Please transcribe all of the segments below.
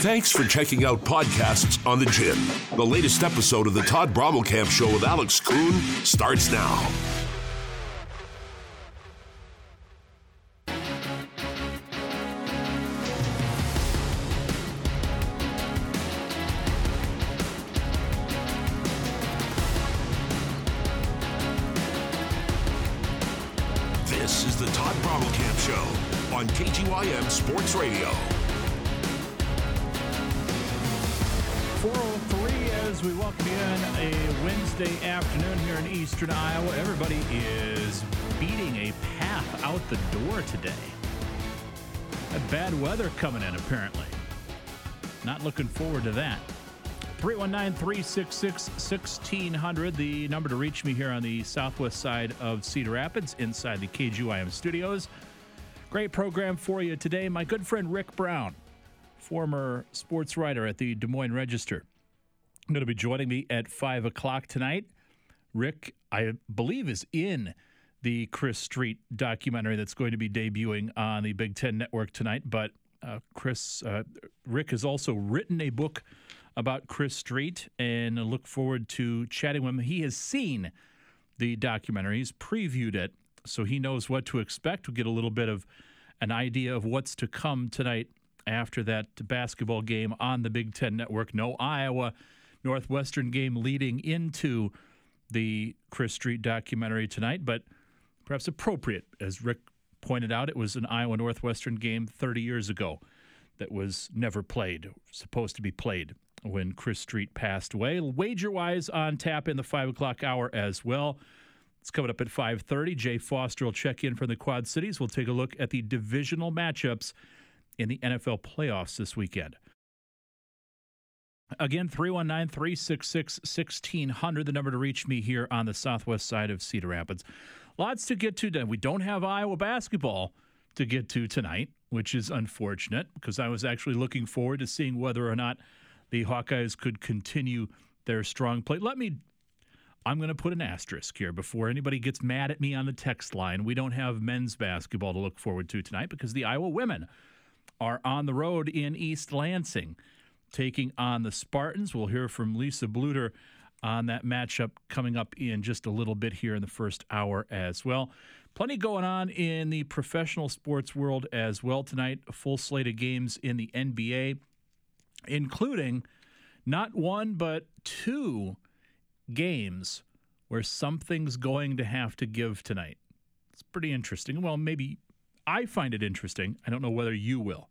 Thanks for checking out podcasts on the gym. The latest episode of the Todd Brommelkamp Show with Alex Kuhn starts now. Bad weather coming in, apparently. Not looking forward to that. 319 366 1600, the number to reach me here on the southwest side of Cedar Rapids inside the KGYM studios. Great program for you today. My good friend Rick Brown former sports writer at the Des Moines Register. going to be joining me at 5 o'clock tonight. Rick, I believe, is in the Chris Street documentary that's going to be debuting on the Big Ten Network tonight. But uh, Chris, uh, Rick has also written a book about Chris Street, and I look forward to chatting with him. He has seen the documentary, he's previewed it, so he knows what to expect. We'll get a little bit of an idea of what's to come tonight after that basketball game on the Big Ten Network. No Iowa Northwestern game leading into the Chris Street documentary tonight, but perhaps appropriate. As Rick pointed out, it was an Iowa Northwestern game 30 years ago that was never played, supposed to be played when Chris Street passed away. Wager wise on tap in the five o'clock hour as well. It's coming up at 5:30. Jay Foster will check in from the Quad Cities. We'll take a look at the divisional matchups in the NFL playoffs this weekend. Again, 319 366 1600, the number to reach me here on the southwest side of Cedar Rapids. Lots to get to. today. We don't have Iowa basketball to get to tonight, which is unfortunate because I was actually looking forward to seeing whether or not the Hawkeyes could continue their strong play. Let me, I'm going to put an asterisk here before anybody gets mad at me on the text line. We don't have men's basketball to look forward to tonight because the Iowa women are on the road in East Lansing taking on the Spartans. We'll hear from Lisa Bluder on that matchup coming up in just a little bit here in the first hour as well. Plenty going on in the professional sports world as well tonight. A full slate of games in the NBA, including not one but two games where something's going to have to give tonight. It's pretty interesting. Well, maybe I find it interesting. I don't know whether you will.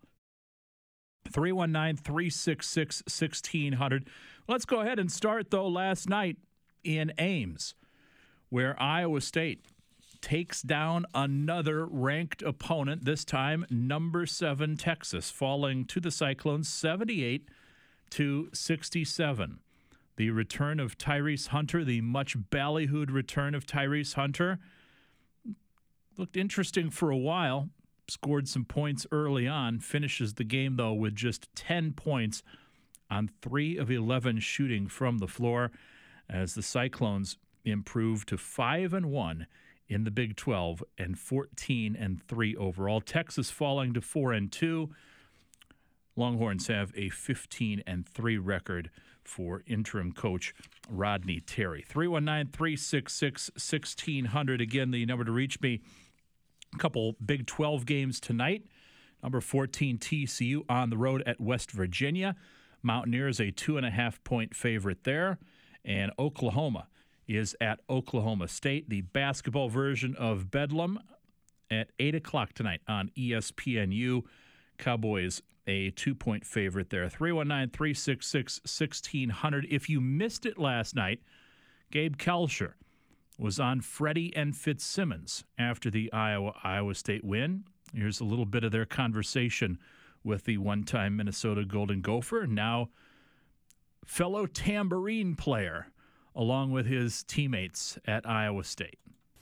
319 366 1600. Let's go ahead and start, though, last night in Ames, where Iowa State takes down another ranked opponent, this time number seven Texas, falling to the Cyclones 78 to 67. The return of Tyrese Hunter, the much ballyhooed return of Tyrese Hunter, looked interesting for a while scored some points early on, finishes the game, though, with just 10 points on 3 of 11 shooting from the floor as the Cyclones improve to 5 and 1 in the Big 12 and 14 and 3 overall. Texas falling to 4 and 2. Longhorns have a 15 and 3 record for interim coach Rodney Terry. 319 366 1600. Again, the number to reach me a couple Big 12 games tonight. Number 14 TCU on the road at West Virginia. Mountaineers a two and a half point favorite there. And Oklahoma is at Oklahoma State. The basketball version of Bedlam at 8 o'clock tonight on ESPNU. Cowboys a two point favorite there. 319 366 1600. If you missed it last night, Gabe Kalscheur was on Freddie and Fitzsimmons after the Iowa Iowa State win. Here's a little bit of their conversation with the one-time Minnesota Golden Gopher, now fellow tambourine player, along with his teammates at Iowa State.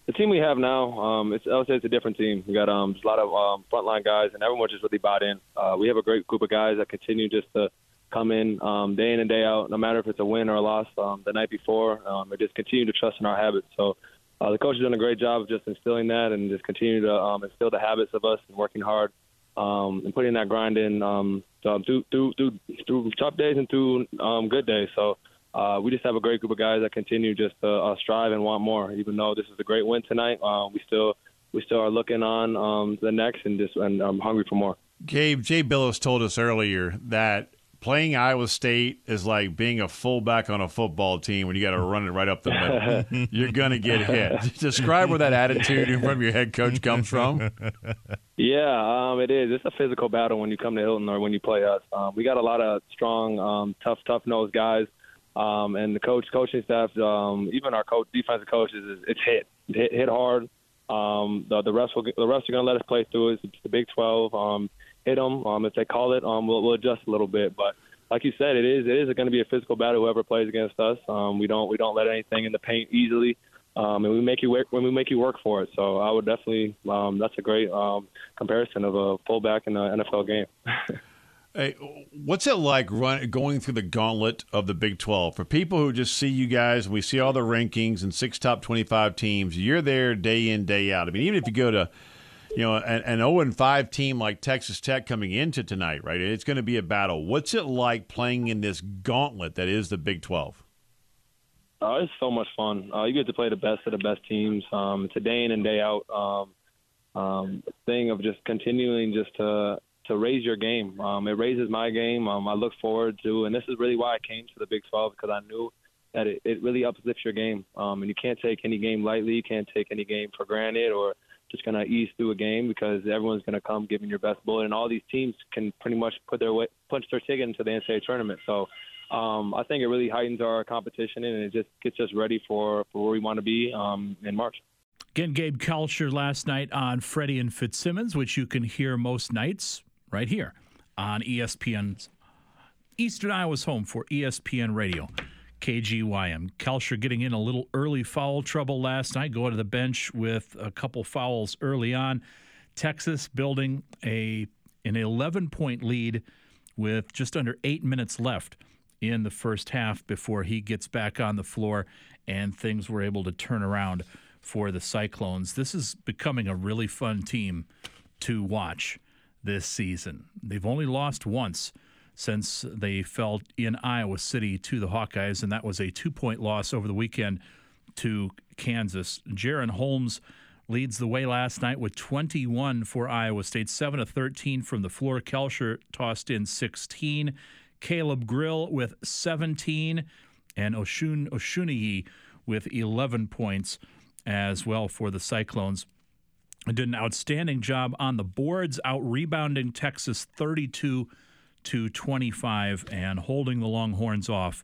The team we have now, um, it's, I would say it's a different team. We got um, a lot of um, frontline guys, and everyone just really bought in. Uh, we have a great group of guys that continue just to come in um, day in and day out, no matter if it's a win or a loss. Um, the night before, um, they just continue to trust in our habits. So uh, the coach has done a great job of just instilling that and just continue to um, instill the habits of us and working hard um, and putting that grind in um, through through through through tough days and through um, good days. So uh, we just have a great group of guys that continue just to uh, strive and want more. Even though this is a great win tonight, uh, we still we still are looking on um, the next and just and I'm hungry for more. Gabe Jay Bilas told us earlier that playing Iowa State is like being a fullback on a football team when you got to run it right up the middle. You're going to get hit. Describe where that attitude from your head coach comes from. Yeah, um, it is. It's a physical battle when you come to Hilton or when you play us. Um, we got a lot of strong, um, tough, tough nosed guys, um, and the coach, coaching staff, um, even our coach, defensive coaches, it's hit, hit, hit hard. Um, the the rest will the refs are going to let us play through. It's the Big 12. Um, hit them. Um, if they call it, um, we'll, we'll adjust a little bit. But like you said, it is it is going to be a physical battle. Whoever plays against us, um, we don't we don't let anything in the paint easily, um, and we make you work when we make you work for it. So I would definitely um, that's a great um, comparison of a fullback in an NFL game. Hey, what's it like run, going through the gauntlet of the Big 12? For people who just see you guys, we see all the rankings and six top 25 teams, you're there day in, day out. I mean, even if you go to you know, an, an 0 and 5 team like Texas Tech coming into tonight, right? It's going to be a battle. What's it like playing in this gauntlet that is the Big 12? Oh, it's so much fun. Uh, you get to play the best of the best teams. Um, it's a day in and day out um, um, thing of just continuing just to to raise your game. Um, it raises my game. Um, I look forward to, and this is really why I came to the Big 12 because I knew that it, it really uplifts your game. Um, and you can't take any game lightly. You can't take any game for granted or just going to ease through a game because everyone's going to come giving your best bullet, and all these teams can pretty much put their way, punch their ticket into the NCAA tournament. So um, I think it really heightens our competition, and it just gets us ready for, for where we want to be um, in March. Again, Gabe Kalscheur last night on Freddie and Fitzsimmons, which you can hear most nights right here on ESPN's Eastern Iowa's home for ESPN Radio. KGYM. Kalscheur getting in a little early foul trouble last night, going to the bench with a couple fouls early on. Texas building a an 11 point lead with just under eight minutes left in the first half before he gets back on the floor and things were able to turn around for the Cyclones. This is becoming a really fun team to watch this season. They've only lost once since they fell in Iowa City to the Hawkeyes, and that was a two point loss over the weekend to Kansas. Jaren Holmes leads the way last night with 21 for Iowa State, 7 of 13 from the floor. Kalscheur tossed in 16. Caleb Grill with 17, and Osun Osunniyi with 11 points as well for the Cyclones. Did an outstanding job on the boards, out rebounding Texas 32 to 25 and holding the Longhorns off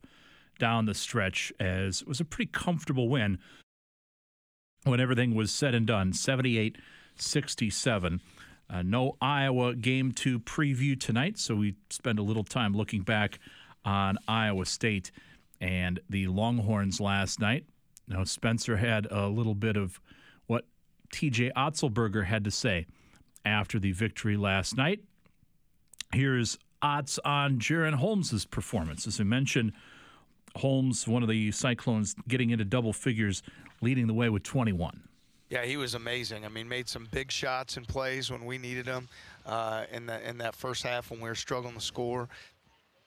down the stretch as it was a pretty comfortable win when everything was said and done 78 67. Uh, no Iowa game to preview tonight, so we spend a little time looking back on Iowa State and the Longhorns last night. Now, Spencer had a little bit of what TJ Otzelberger had to say after the victory last night. Here's Otz on Jaren Holmes' performance. As I mentioned, Holmes, one of the Cyclones, getting into double figures, leading the way with 21. Yeah, he was amazing. I mean, made some big shots and plays when we needed them uh, in that in that first half when we were struggling to score.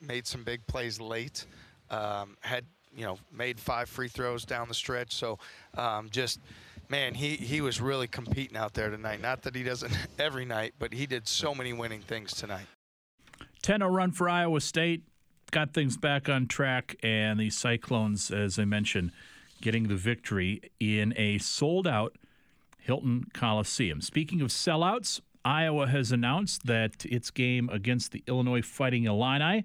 Made some big plays late. Um, had you know made five free throws down the stretch. So um, just man, he he was really competing out there tonight. Not that he doesn't every night, but he did so many winning things tonight. 10 0 run for Iowa State. Got things back on track, and the Cyclones, as I mentioned, getting the victory in a sold out Hilton Coliseum. Speaking of sellouts, Iowa has announced that its game against the Illinois Fighting Illini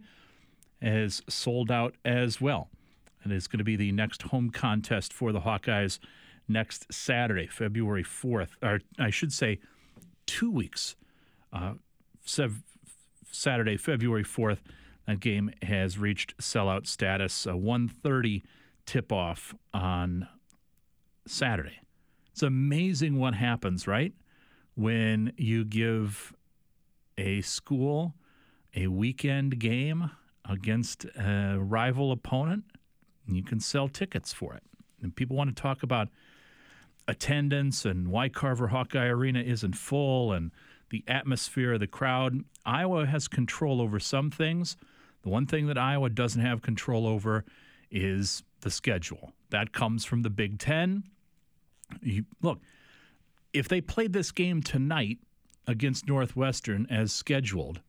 has sold out as well. And it's going to be the next home contest for the Hawkeyes next Saturday, February 4th, or I should say, two weeks. Uh, Saturday, February 4th. That game has reached sellout status. A 1:30 tip-off on Saturday. It's amazing what happens, right? When you give a school a weekend game against a rival opponent, you can sell tickets for it. And people want to talk about attendance and why Carver Hawkeye Arena isn't full and the atmosphere, the crowd. Iowa has control over some things. The one thing that Iowa doesn't have control over is the schedule. That comes from the Big Ten. You, look, if they played this game tonight against Northwestern as scheduled,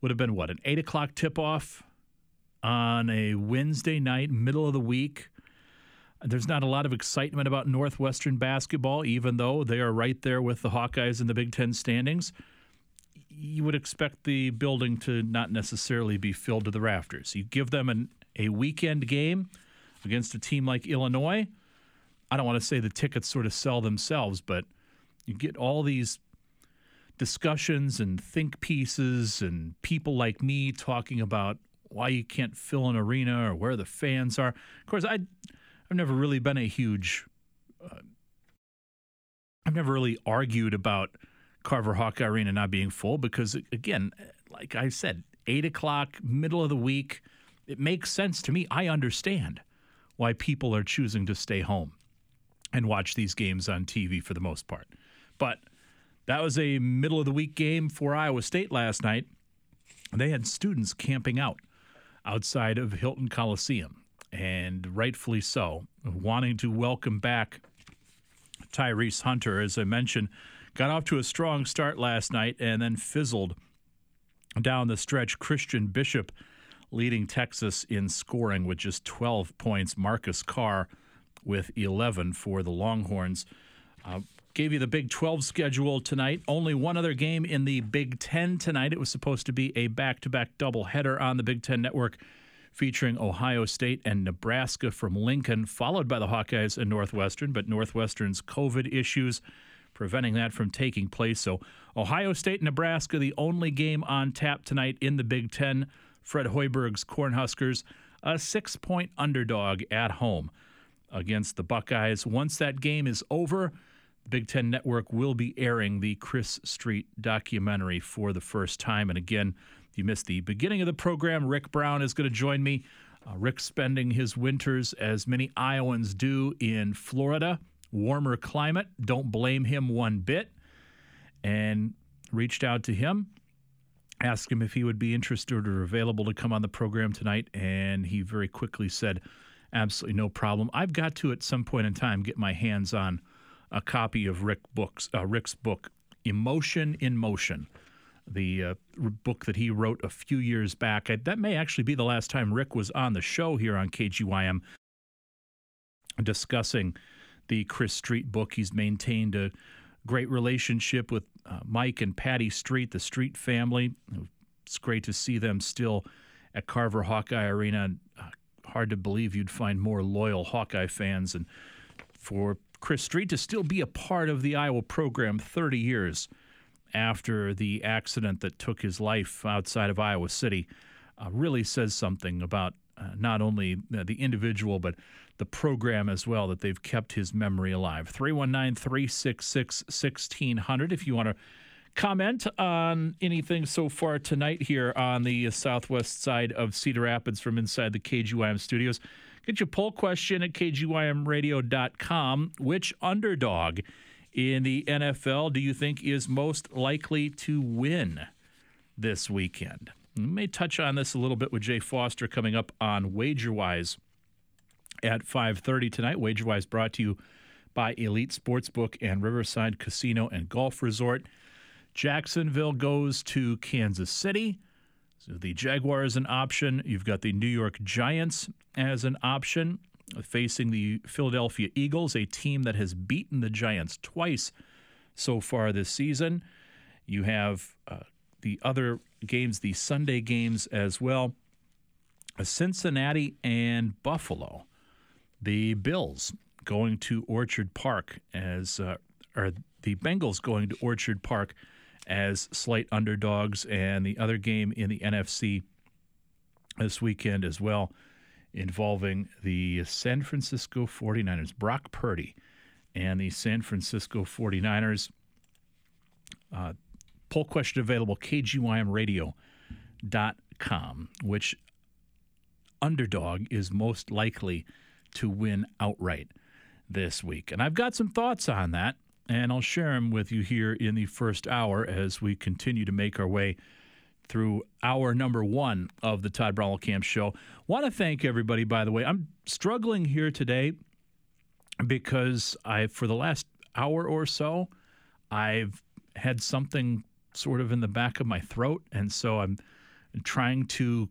would have been what, an 8 o'clock tip off on a Wednesday night, middle of the week. There's not a lot of excitement about Northwestern basketball, even though they are right there with the Hawkeyes in the Big Ten standings. You would expect the building to not necessarily be filled to the rafters. You give them an, a weekend game against a team like Illinois. I don't want to say the tickets sort of sell themselves, but you get all these discussions and think pieces and people like me talking about why you can't fill an arena or where the fans are. Of course, I I've never really been a huge uh, I've never really argued about Carver Hawkeye Arena not being full because again, like I said, eight o'clock, middle of the week, it makes sense to me. I understand why people are choosing to stay home and watch these games on TV for the most part. But that was a middle of the week game for Iowa State last night. They had students camping out outside of Hilton Coliseum, and rightfully so, wanting to welcome back Tyrese Hunter. As I mentioned, got off to a strong start last night and then fizzled down the stretch. Christian Bishop leading Texas in scoring with just 12 points. Marcus Carr with 11 for the Longhorns. Uh, gave you the Big 12 schedule tonight. Only one other game in the Big 10 tonight. It was supposed to be a back to back doubleheader on the Big 10 network featuring Ohio State and Nebraska from Lincoln, followed by the Hawkeyes and Northwestern, but Northwestern's COVID issues preventing that from taking place. So, Ohio State and Nebraska, the only game on tap tonight in the Big 10. Fred Hoiberg's Cornhuskers, a six point underdog at home against the Buckeyes. Once that game is over, the Big Ten Network will be airing the Chris Street documentary for the first time. And again, if you missed the beginning of the program, Rick Brown is going to join me. Uh, Rick spending his winters, as many Iowans do, in Florida, warmer climate. Don't blame him one bit. And reached out to him, asked him if he would be interested or available to come on the program tonight. And he very quickly said, absolutely no problem. I've got to, at some point in time, get my hands on a copy of Rick books, uh, Rick's book, Emotion in Motion, the uh, book that he wrote a few years back. I, that may actually be the last time Rick was on the show here on KGYM discussing the Chris Street book. He's maintained a great relationship with uh, Mike and Patty Street, the Street family. It's great to see them still at Carver Hawkeye Arena. Uh, hard to believe you'd find more loyal Hawkeye fans. And for Chris Street to still be a part of the Iowa program 30 years after the accident that took his life outside of Iowa City uh, really says something about uh, not only the individual, but the program as well, that they've kept his memory alive. 319 366 1600 if you want to comment on anything so far tonight here on the southwest side of Cedar Rapids from inside the KGYM studios. Get your poll question at kgymradio.com. Which underdog in the NFL do you think is most likely to win this weekend? We may touch on this a little bit with Jay Foster coming up on WagerWise at 5:30 tonight. WagerWise brought to you by Elite Sportsbook and Riverside Casino and Golf Resort. Jacksonville goes to Kansas City. So the Jaguars an option. You've got the New York Giants as an option, facing the Philadelphia Eagles, a team that has beaten the Giants twice so far this season. You have uh, the other games, the Sunday games as well. Cincinnati and Buffalo. The Bills going to Orchard Park as, uh, or the Bengals going to Orchard Park as slight underdogs, and the other game in the NFC this weekend as well involving the San Francisco 49ers, Brock Purdy, and the San Francisco 49ers. Uh, poll question available, kgymradio.com, which underdog is most likely to win outright this week. And I've got some thoughts on that and I'll share them with you here in the first hour as we continue to make our way through hour number one of the Todd Camp Show. Want to thank everybody, by the way. I'm struggling here today because I, for the last hour or so, I've had something sort of in the back of my throat, and so I'm trying to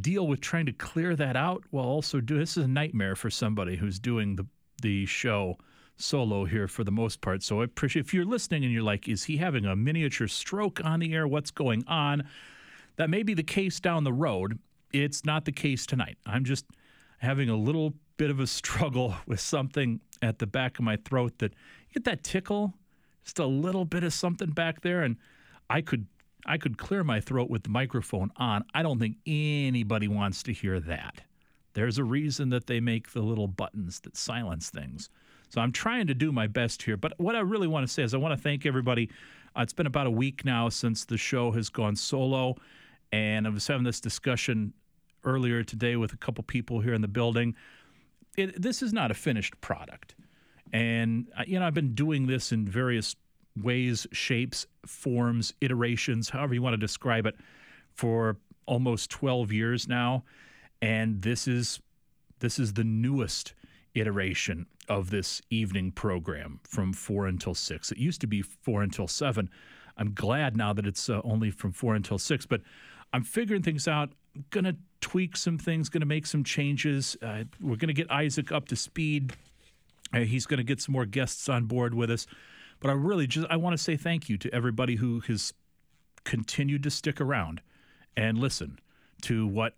deal with trying to clear that out while also do this is a nightmare for somebody who's doing the the show solo here for the most part. So I appreciate if you're listening and you're like, is he having a miniature stroke on the air? What's going on? That may be the case down the road. It's not the case tonight. I'm just having a little bit of a struggle with something at the back of my throat that you get that tickle, just a little bit of something back there, and I could I could clear my throat with the microphone on. I don't think anybody wants to hear that. There's a reason that they make the little buttons that silence things. So I'm trying to do my best here. But what I really want to say is I want to thank everybody. Uh, it's been about a week now since the show has gone solo. And I was having this discussion earlier today with a couple people here in the building. It, this is not a finished product. And, uh, you know, I've been doing this in various ways, shapes, forms, iterations, however you want to describe it, for almost 12 years now. And this is this is the newest iteration of this evening program from 4 until 6. It used to be 4 until 7. I'm glad now that it's uh, only from 4 until 6, but I'm figuring things out. I'm Going to tweak some things, going to make some changes. Uh, we're going to get Isaac up to speed. Uh, he's going to get some more guests on board with us. But I really just I want to say thank you to everybody who has continued to stick around and listen to what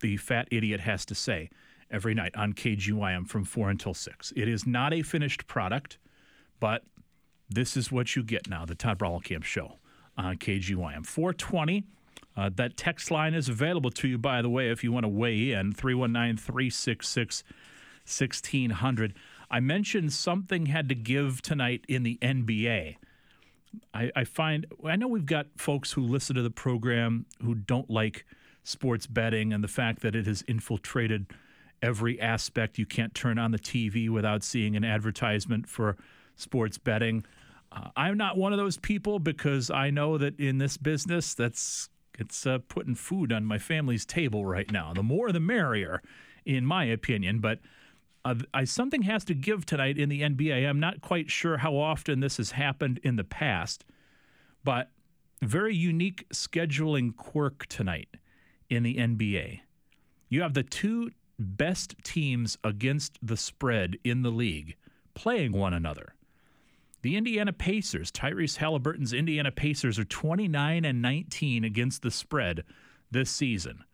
the fat idiot has to say every night on KGYM from 4 until 6. It is not a finished product, but this is what you get now the Todd Camp Show on KGYM. 420. Uh, that text line is available to you, by the way, if you want to weigh in 319 366 1600. I mentioned something had to give tonight in the NBA. I, I, find, I know we've got folks who listen to the program who don't like sports betting and the fact that it has infiltrated every aspect. You can't turn on the TV without seeing an advertisement for sports betting. Uh, I'm not one of those people because I know that in this business, that's it's uh, putting food on my family's table right now. The more, the merrier, in my opinion. But uh, I, something has to give tonight in the NBA. I'm not quite sure how often this has happened in the past, but very unique scheduling quirk tonight in the NBA. You have the two best teams against the spread in the league playing one another. The Indiana Pacers, Tyrese Haliburton's Indiana Pacers, are 29 and 19 against the spread this season.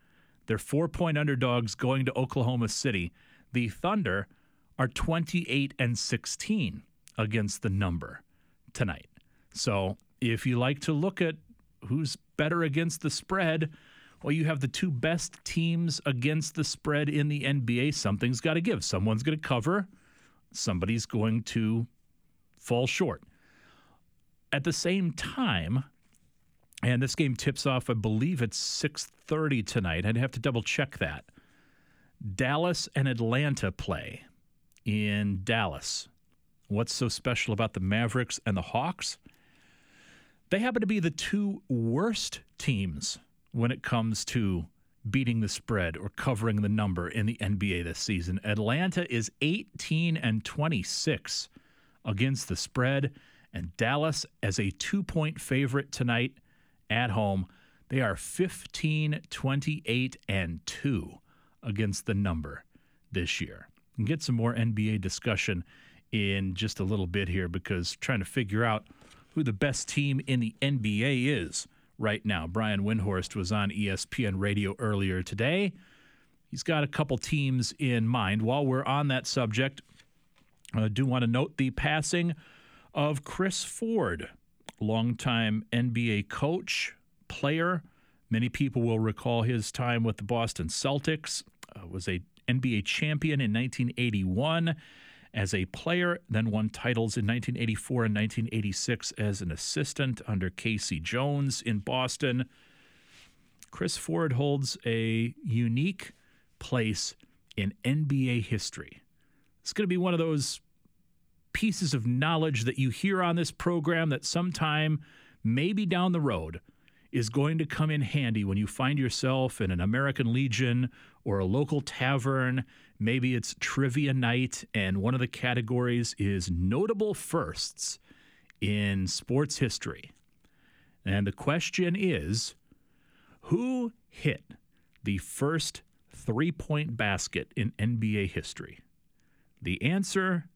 They're four point underdogs going to Oklahoma City. The Thunder are 28 and 16 against the number tonight. So if you like to look at who's better against the spread, well, you have the two best teams against the spread in the NBA. Something's got to give. Someone's going to cover, somebody's going to fall short. At the same time, and this game tips off, I believe it's 6:30 tonight. I'd have to double check that. Dallas and Atlanta play in Dallas. What's so special about the Mavericks and the Hawks? They happen to be the two worst teams when it comes to beating the spread or covering the number in the NBA this season. Atlanta is 18 and 26 against the spread, and Dallas as a two point favorite tonight at home. They are 15, 28, and 2 against the number this year. And get some more NBA discussion in just a little bit here because trying to figure out who the best team in the NBA is right now. Brian Windhorst was on ESPN radio earlier today. He's got a couple teams in mind. While we're on that subject, I do want to note the passing of Chris Ford, longtime NBA coach, player. Many people will recall his time with the Boston Celtics. Uh, was a NBA champion in 1981 as a player, then won titles in 1984 and 1986 as an assistant under K.C. Jones in Boston. Chris Ford holds a unique place in NBA history. It's going to be one of those pieces of knowledge that you hear on this program that sometime, maybe down the road, is going to come in handy when you find yourself in an American Legion or a local tavern. Maybe it's trivia night, and one of the categories is notable firsts in sports history. And the question is who hit the first three point basket in NBA history? The answer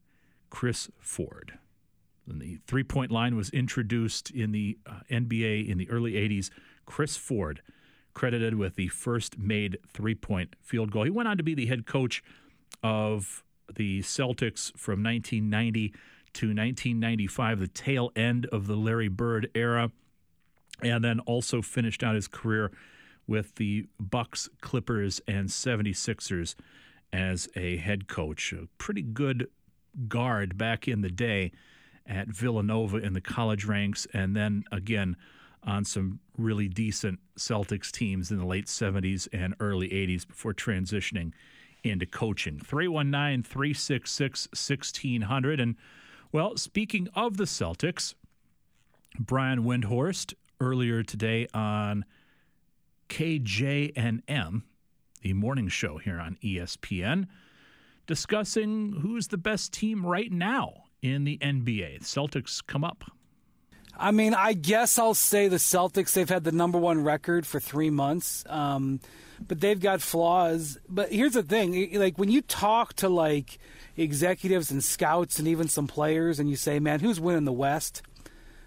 Chris Ford. The three point line was introduced in the uh, NBA in the early 80s, Chris Ford credited with the first made three point field goal. He went on to be the head coach of the Celtics from 1990 to 1995, the tail end of the Larry Bird era, and then also finished out his career with the Bucks, Clippers, and 76ers as a head coach. A pretty good guard back in the day at Villanova in the college ranks, and then again on some really decent Celtics teams in the late 70s and early 80s before transitioning into coaching. 319 366 1600. And, well, speaking of the Celtics, Brian Windhorst earlier today on KJNM, the morning show here on ESPN, discussing who's the best team right now in the NBA. Celtics come up. I mean, I guess I'll say the Celtics. They've had the number one record for three months, um, but they've got flaws. But here's the thing: like when you talk to like executives and scouts and even some players, and you say, "Man, who's winning the West?"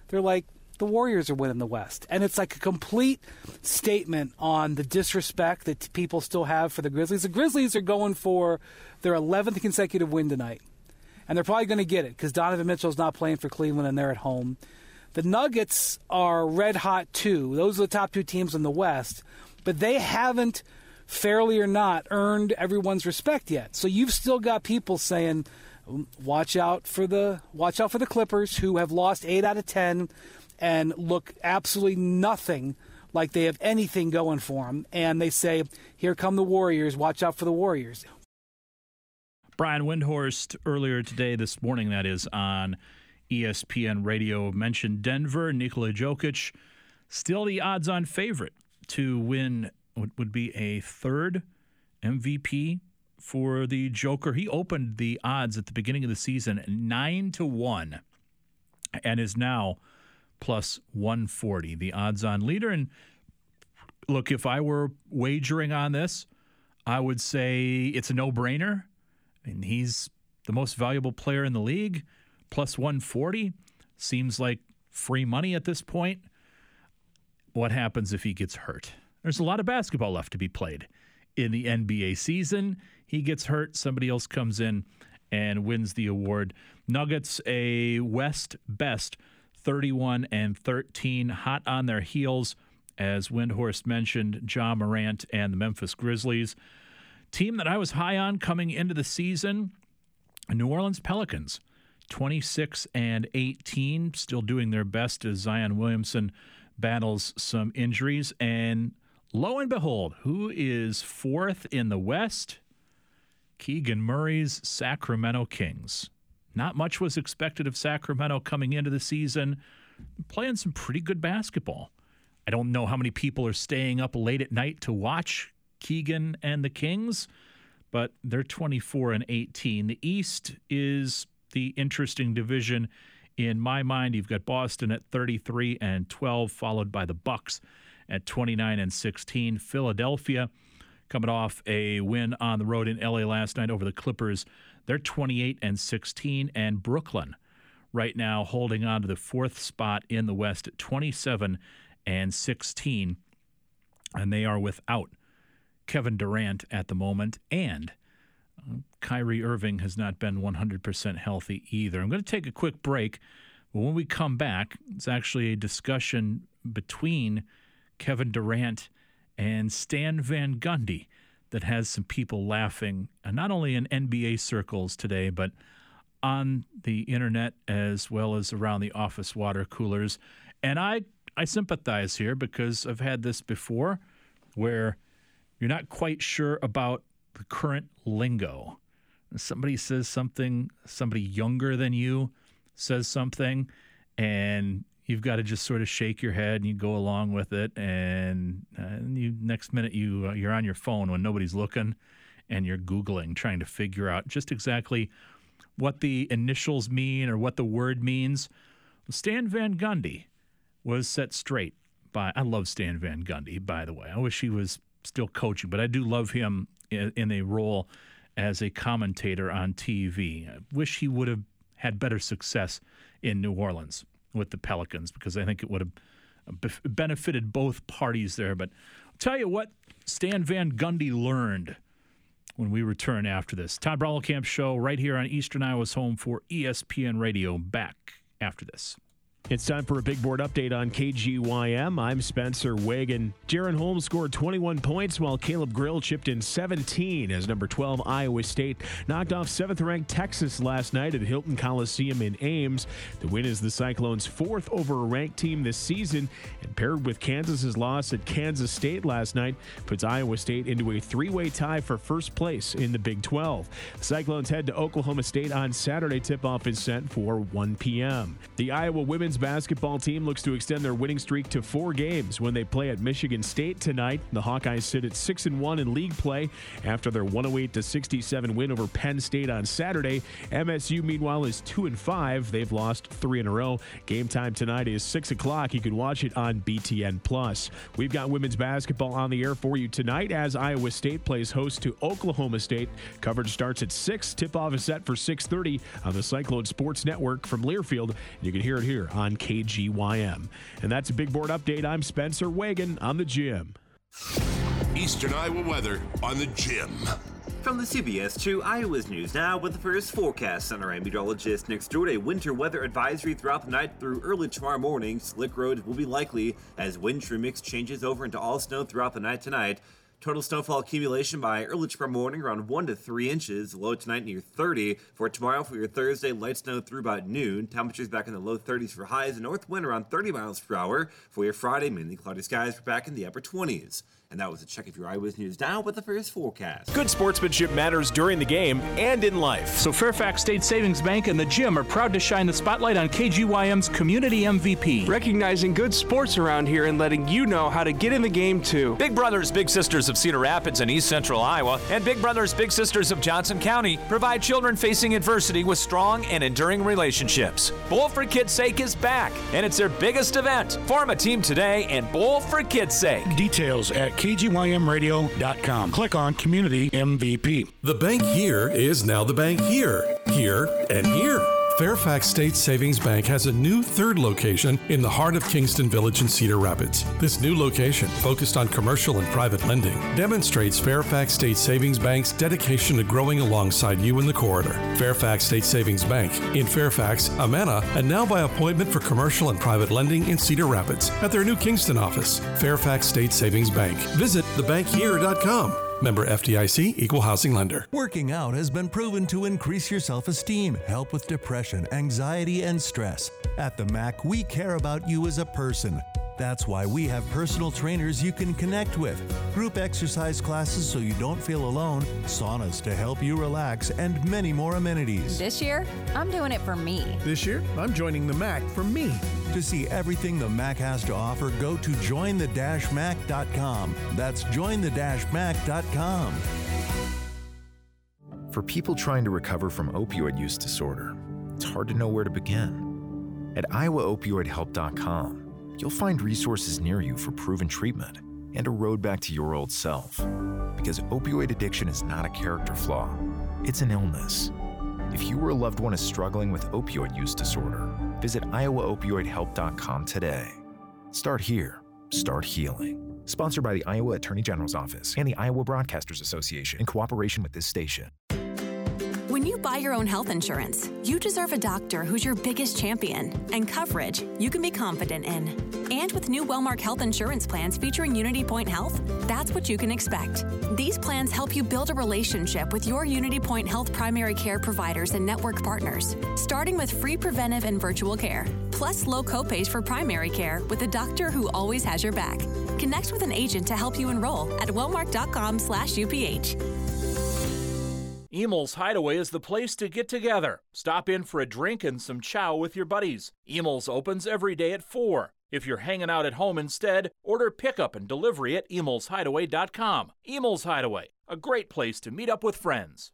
They're like, "The Warriors are winning the West," and it's like a complete statement on the disrespect that people still have for the Grizzlies. The Grizzlies are going for their 11th consecutive win tonight and they're probably going to get it because Donovan Mitchell's not playing for Cleveland and they're at home. The Nuggets are red hot too. Those are the top two teams in the West, but they haven't, fairly or not, earned everyone's respect yet. So you've still got people saying, "Watch out for the watch out for the Clippers, who have lost eight out of ten, and look absolutely nothing." like they have anything going for them. And they say, here come the Warriors, watch out for the Warriors. Brian Windhorst earlier today, this morning, that is, on ESPN Radio, mentioned Denver, Nikola Jokic, still the odds on favorite to win what would be a third MVP for the Joker. He opened the odds at the beginning of the season 9 to 1 and is now plus 140, the odds on leader. And look, if I were wagering on this, I would say it's a no brainer. I mean, he's the most valuable player in the league, plus 140. Seems like free money at this point. What happens if he gets hurt? There's a lot of basketball left to be played in the NBA season. He gets hurt, somebody else comes in and wins the award. Nuggets a West best 31 and 13, hot on their heels, as Windhorst mentioned, Ja Morant and the Memphis Grizzlies. Team that I was high on coming into the season, New Orleans Pelicans, 26 and 18, still doing their best as Zion Williamson battles some injuries. And lo and behold, who is fourth in the West? Keegan Murray's Sacramento Kings. Not much was expected of Sacramento coming into the season, playing some pretty good basketball. I don't know how many people are staying up late at night to watch Keegan and the Kings, but they're 24 and 18. The East is the interesting division in my mind. You've got Boston at 33 and 12, followed by the Bucks at 29 and 16. Philadelphia coming off a win on the road in LA last night over the Clippers. They're 28 and 16 and Brooklyn right now holding on to the fourth spot in the West at 27 and 16 and they are without Kevin Durant at the moment, and uh, Kyrie Irving has not been 100% healthy either. I'm going to take a quick break. But when we come back, it's actually a discussion between Kevin Durant and Stan Van Gundy that has some people laughing, uh, not only in NBA circles today, but on the internet as well as around the office water coolers. And I, I sympathize here because I've had this before where – you're not quite sure about the current lingo somebody says something, somebody younger than you says something, and you've got to just sort of shake your head and you go along with it, and, and you next minute you uh, you're on your phone when nobody's looking, and you're googling trying to figure out just exactly what the initials mean or what the word means. Stan Van Gundy was set straight by. I love Stan Van Gundy, by the way. I wish he was still coaching, but I do love him in, in a role as a commentator on TV. I wish he would have had better success in New Orleans with the Pelicans because I think it would have benefited both parties there. But I'll tell you what, Stan Van Gundy learned when we return after this. Todd Camp Show right here on Eastern Iowa's home for ESPN Radio. Back after this. It's time for a big board update on KGYM. I'm Spencer Wagon. Jaren Holmes scored 21 points while Caleb Grill chipped in 17 as number 12 Iowa State knocked off 7th ranked Texas last night at Hilton Coliseum in Ames. The win is the Cyclones' fourth over a ranked team this season and paired with Kansas's loss at Kansas State last night puts Iowa State into a three-way tie for first place in the Big 12. The Cyclones head to Oklahoma State on Saturday. Tip-off is set for 1 p.m. The Iowa women's basketball team looks to extend their winning streak to four games when they play at Michigan State tonight. The Hawkeyes sit at 6 and 1 in league play after their 108 to 67 win over Penn State on Saturday. MSU, meanwhile, is 2 and 5. They've lost three in a row. Game time tonight is 6 o'clock. You can watch it on BTN Plus. We've got women's basketball on the air for you tonight as Iowa State plays host to Oklahoma State. Coverage starts at 6. Tip-off is set for 6:30 on the Cyclone Sports Network from Learfield. You can hear it here KGYM. And that's a big board update. I'm Spencer Wagon on the gym. Eastern Iowa weather on the gym. From the CBS to Iowa's News Now with the first forecast center. I'm meteorologist Nick Stewart. A winter weather advisory throughout the night through early tomorrow morning. Slick roads will be likely as wind shear mix changes over into all snow throughout the night tonight. Total snowfall accumulation by early tomorrow morning around 1 to 3 inches. Low tonight near 30. For tomorrow, for your Thursday, light snow through about noon. Temperatures back in the low 30s for highs. and north wind around 30 miles per hour. For your Friday, mainly cloudy skies. Back in the upper 20s. And that was a check of your Iowa's News Now with the first forecast. Good sportsmanship matters during the game and in life. So Fairfax State Savings Bank and the gym are proud to shine the spotlight on KGYM's Community MVP. Recognizing good sports around here and letting you know how to get in the game too. Big Brothers Big Sisters of Cedar Rapids and East Central Iowa and Big Brothers Big Sisters of Johnson County provide children facing adversity with strong and enduring relationships. Bowl for Kids' Sake is back, and it's their biggest event. Form a team today and Bowl for Kids' Sake. Details at KGYMradio.com. Click on Community MVP. The bank here is now the bank here, here, and here. Fairfax State Savings Bank has a new third location in the heart of Kingston Village in Cedar Rapids. This new location, focused on commercial and private lending, demonstrates Fairfax State Savings Bank's dedication to growing alongside you in the corridor. Fairfax State Savings Bank in Fairfax, Amana, and now by appointment for commercial and private lending in Cedar Rapids at their new Kingston office. Fairfax State Savings Bank. Visit thebankhere.com. Member FDIC, Equal Housing Lender. Working out has been proven to increase your self esteem, help with depression, anxiety, and stress. At the MAC, we care about you as a person. That's why we have personal trainers you can connect with, group exercise classes so you don't feel alone, saunas to help you relax, and many more amenities. This year, I'm doing it for me. This year, I'm joining the MAC for me. To see everything the MAC has to offer, go to jointhe-mac.com. That's jointhe-mac.com. For people trying to recover from opioid use disorder, it's hard to know where to begin. At iowaopioidhelp.com, you'll find resources near you for proven treatment and a road back to your old self. Because opioid addiction is not a character flaw, it's an illness. If you or a loved one is struggling with opioid use disorder, visit iowaopioidhelp.com today. Start here, start healing. Sponsored by the Iowa Attorney General's Office and the Iowa Broadcasters Association in cooperation with this station. When you buy your own health insurance, you deserve a doctor who's your biggest champion and coverage you can be confident in. And with new Wellmark health insurance plans featuring Unity Point Health, that's what you can expect. These plans help you build a relationship with your Unity Point Health primary care providers and network partners, starting with free preventive and virtual care, plus low copays for primary care with a doctor who always has your back. Connect with an agent to help you enroll at wellmark.com/uph. Emil's Hideaway is the place to get together. Stop in for a drink and some chow with your buddies. Emil's opens every day at 4. If you're hanging out at home instead, order pickup and delivery at emilshideaway.com. Emil's Hideaway, a great place to meet up with friends.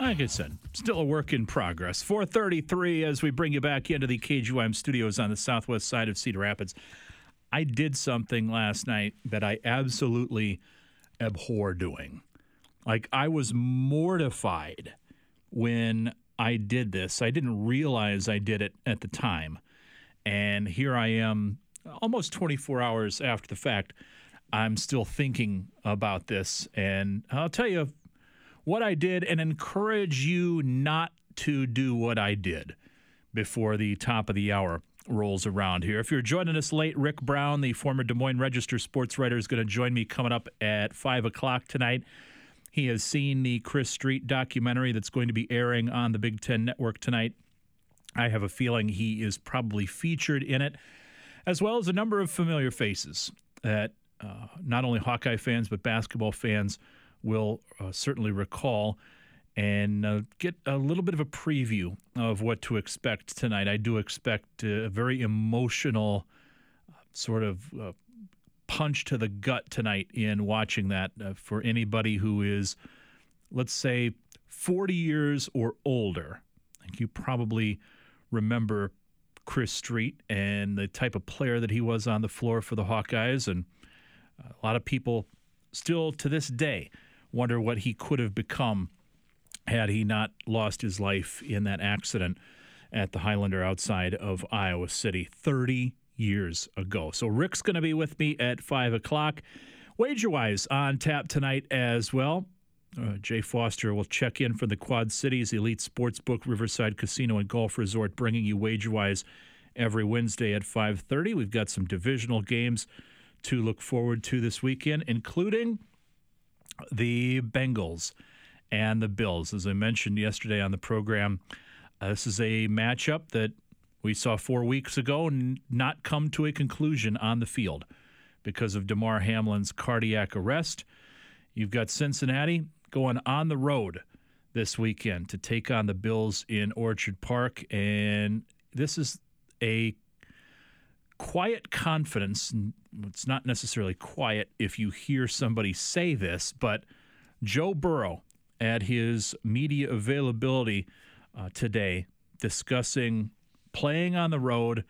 Like I said, still a work in progress. 433 as we bring you back into the KGYM studios on the southwest side of Cedar Rapids. I did something last night that I absolutely abhor doing. Like, I was mortified when I did this. I didn't realize I did it at the time. And here I am, almost 24 hours after the fact. I'm still thinking about this. And I'll tell you what I did and encourage you not to do what I did before the top of the hour rolls around here. If you're joining us late, Rick Brown, the former Des Moines Register sports writer, is going to join me coming up at 5 o'clock tonight. He has seen the Chris Street documentary that's going to be airing on the Big Ten Network tonight. I have a feeling he is probably featured in it, as well as a number of familiar faces that uh, not only Hawkeye fans, but basketball fans will uh, certainly recall and uh, get a little bit of a preview of what to expect tonight. I do expect a very emotional uh, sort of uh, punch to the gut tonight in watching that uh, for anybody who is, let's say, 40 years or older. You probably remember Chris Street and the type of player that he was on the floor for the Hawkeyes. And a lot of people still to this day wonder what he could have become had he not lost his life in that accident at the Highlander outside of Iowa City 30 years ago. So Rick's going to be with me at 5 o'clock. Wager wise on tap tonight as well. Uh, Jay Foster will check in from the Quad Cities Elite Sportsbook Riverside Casino and Golf Resort, bringing you wager wise every Wednesday at 5:30. We've got some divisional games to look forward to this weekend, including the Bengals and the Bills. As I mentioned yesterday on the program, uh, this is a matchup that we saw four weeks ago n- not come to a conclusion on the field because of Damar Hamlin's cardiac arrest. You've got Cincinnati going on the road this weekend to take on the Bills in Orchard Park, and this is a quiet confidence. It's not necessarily quiet if you hear somebody say this, but Joe Burrow at his media availability uh, today discussing playing on the road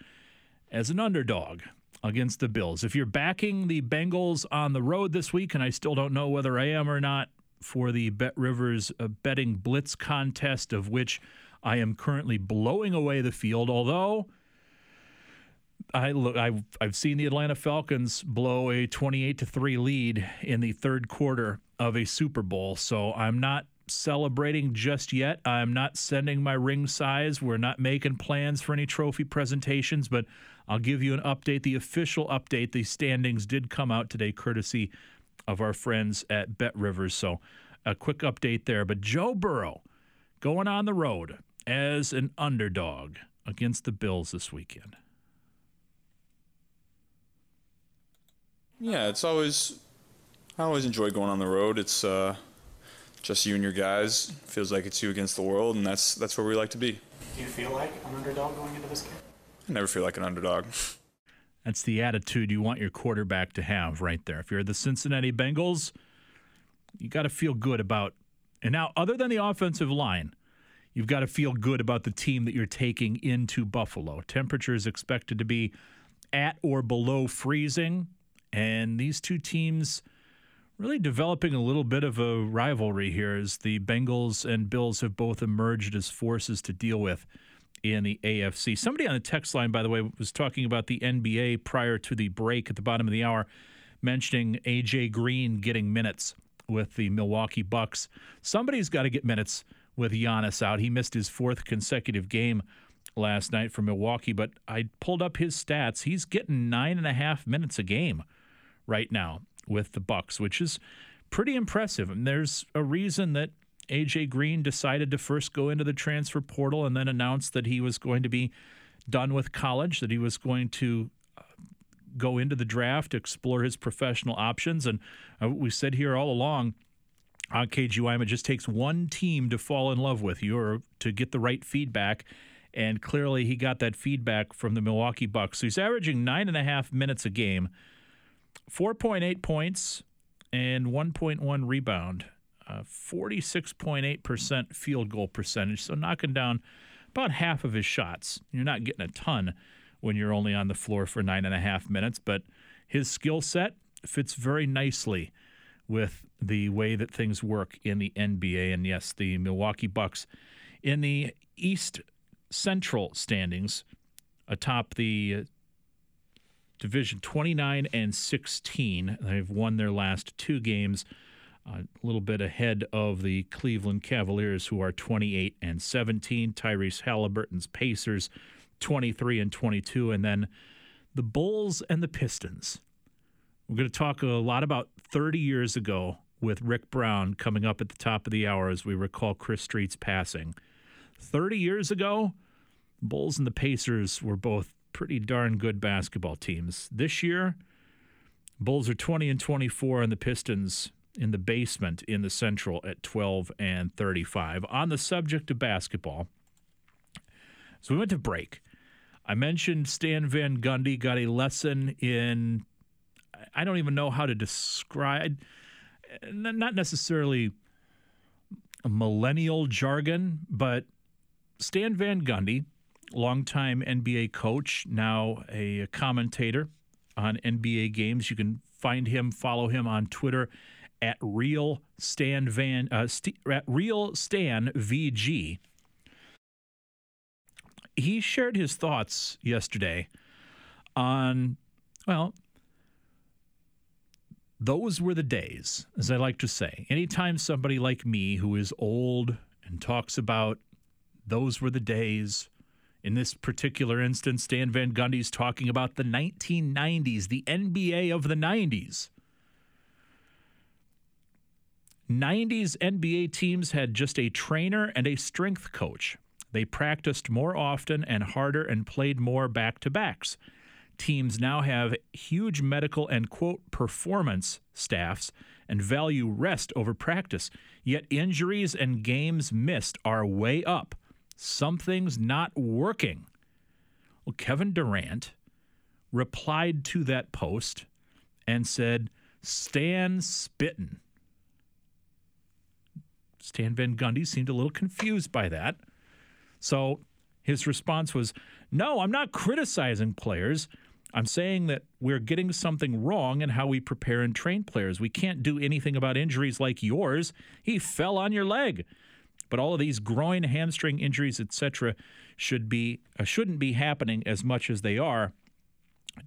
as an underdog against the Bills. If you're backing the Bengals on the road this week, and I still don't know whether I am or not for the Bet Rivers uh, betting blitz contest, of which I am currently blowing away the field, although. I look. I've I've seen the Atlanta Falcons blow a twenty-eight to three lead in the third quarter of a Super Bowl, so I'm not celebrating just yet. I'm not sending my ring size. We're not making plans for any trophy presentations, but I'll give you an update. The official update. The standings did come out today, courtesy of our friends at Bet Rivers. So, a quick update there. But Joe Burrow going on the road as an underdog against the Bills this weekend. Yeah, it's always I always enjoy going on the road. It's uh, just you and your guys. Feels like it's you against the world, and that's that's where we like to be. Do you feel like an underdog going into this game? I never feel like an underdog. That's the attitude you want your quarterback to have right there. If you're the Cincinnati Bengals, you got to feel good about. And now, other than the offensive line, you've got to feel good about the team that you're taking into Buffalo. Temperature is expected to be at or below freezing, and these two teams really developing a little bit of a rivalry here as the Bengals and Bills have both emerged as forces to deal with in the AFC. Somebody on the text line, by the way, was talking about the NBA prior to the break at the bottom of the hour, mentioning AJ Green getting minutes with the Milwaukee Bucks. Somebody's got to get minutes with Giannis out. He missed his fourth consecutive game last night for Milwaukee, but I pulled up his stats. He's getting nine and a half minutes a game right now with the Bucks, which is pretty impressive. And there's a reason that AJ Green decided to first go into the transfer portal and then announce that he was going to be done with college, that he was going to uh, go into the draft, explore his professional options. And uh, we said here all along on KGYM, it just takes one team to fall in love with you or to get the right feedback. And clearly, he got that feedback from the Milwaukee Bucks. So he's averaging nine and a half minutes a game, 4.8 points, and 1.1 rebound. Uh, 46.8% field goal percentage, so knocking down about half of his shots. You're not getting a ton when you're only on the floor for nine and a half minutes, but his skill set fits very nicely with the way that things work in the NBA. And yes, the Milwaukee Bucks in the East Central standings atop the division 29 and 16. They've won their last two games uh, a little bit ahead of the Cleveland Cavaliers, who are 28 and 17. Tyrese Haliburton's Pacers, 23 and 22, and then the Bulls and the Pistons. We're going to talk a lot about 30 years ago with Rick Brown coming up at the top of the hour as we recall Chris Street's passing. 30 years ago, Bulls and the Pacers were both pretty darn good basketball teams. This year, Bulls are 20 and 24, and the Pistons in the basement in the Central at 12 and 35. On the subject of basketball, so we went to break. I mentioned Stan Van Gundy got a lesson in, I don't even know how to describe, not necessarily millennial jargon, but Stan Van Gundy, longtime NBA coach, now a commentator on NBA games. You can find him, follow him on Twitter at real Stan Van uh, st- at real Stan VG. He shared his thoughts yesterday on well, those were the days, as I like to say. Anytime somebody like me who is old and talks about those were the days. In this particular instance, Stan Van Gundy's talking about the 1990s, the NBA of the 90s. 90s NBA teams had just a trainer and a strength coach. They practiced more often and harder and played more back to backs. Teams now have huge medical and, quote, performance staffs and value rest over practice. Yet injuries and games missed are way up. Something's not working. Well, Kevin Durant replied to that post and said, Stan spittin'. Stan Van Gundy seemed a little confused by that. So his response was, No, I'm not criticizing players. I'm saying that we're getting something wrong in how we prepare and train players. We can't do anything about injuries like yours. He fell on your leg. But all of these groin, hamstring injuries, etc., should be uh, shouldn't be happening as much as they are.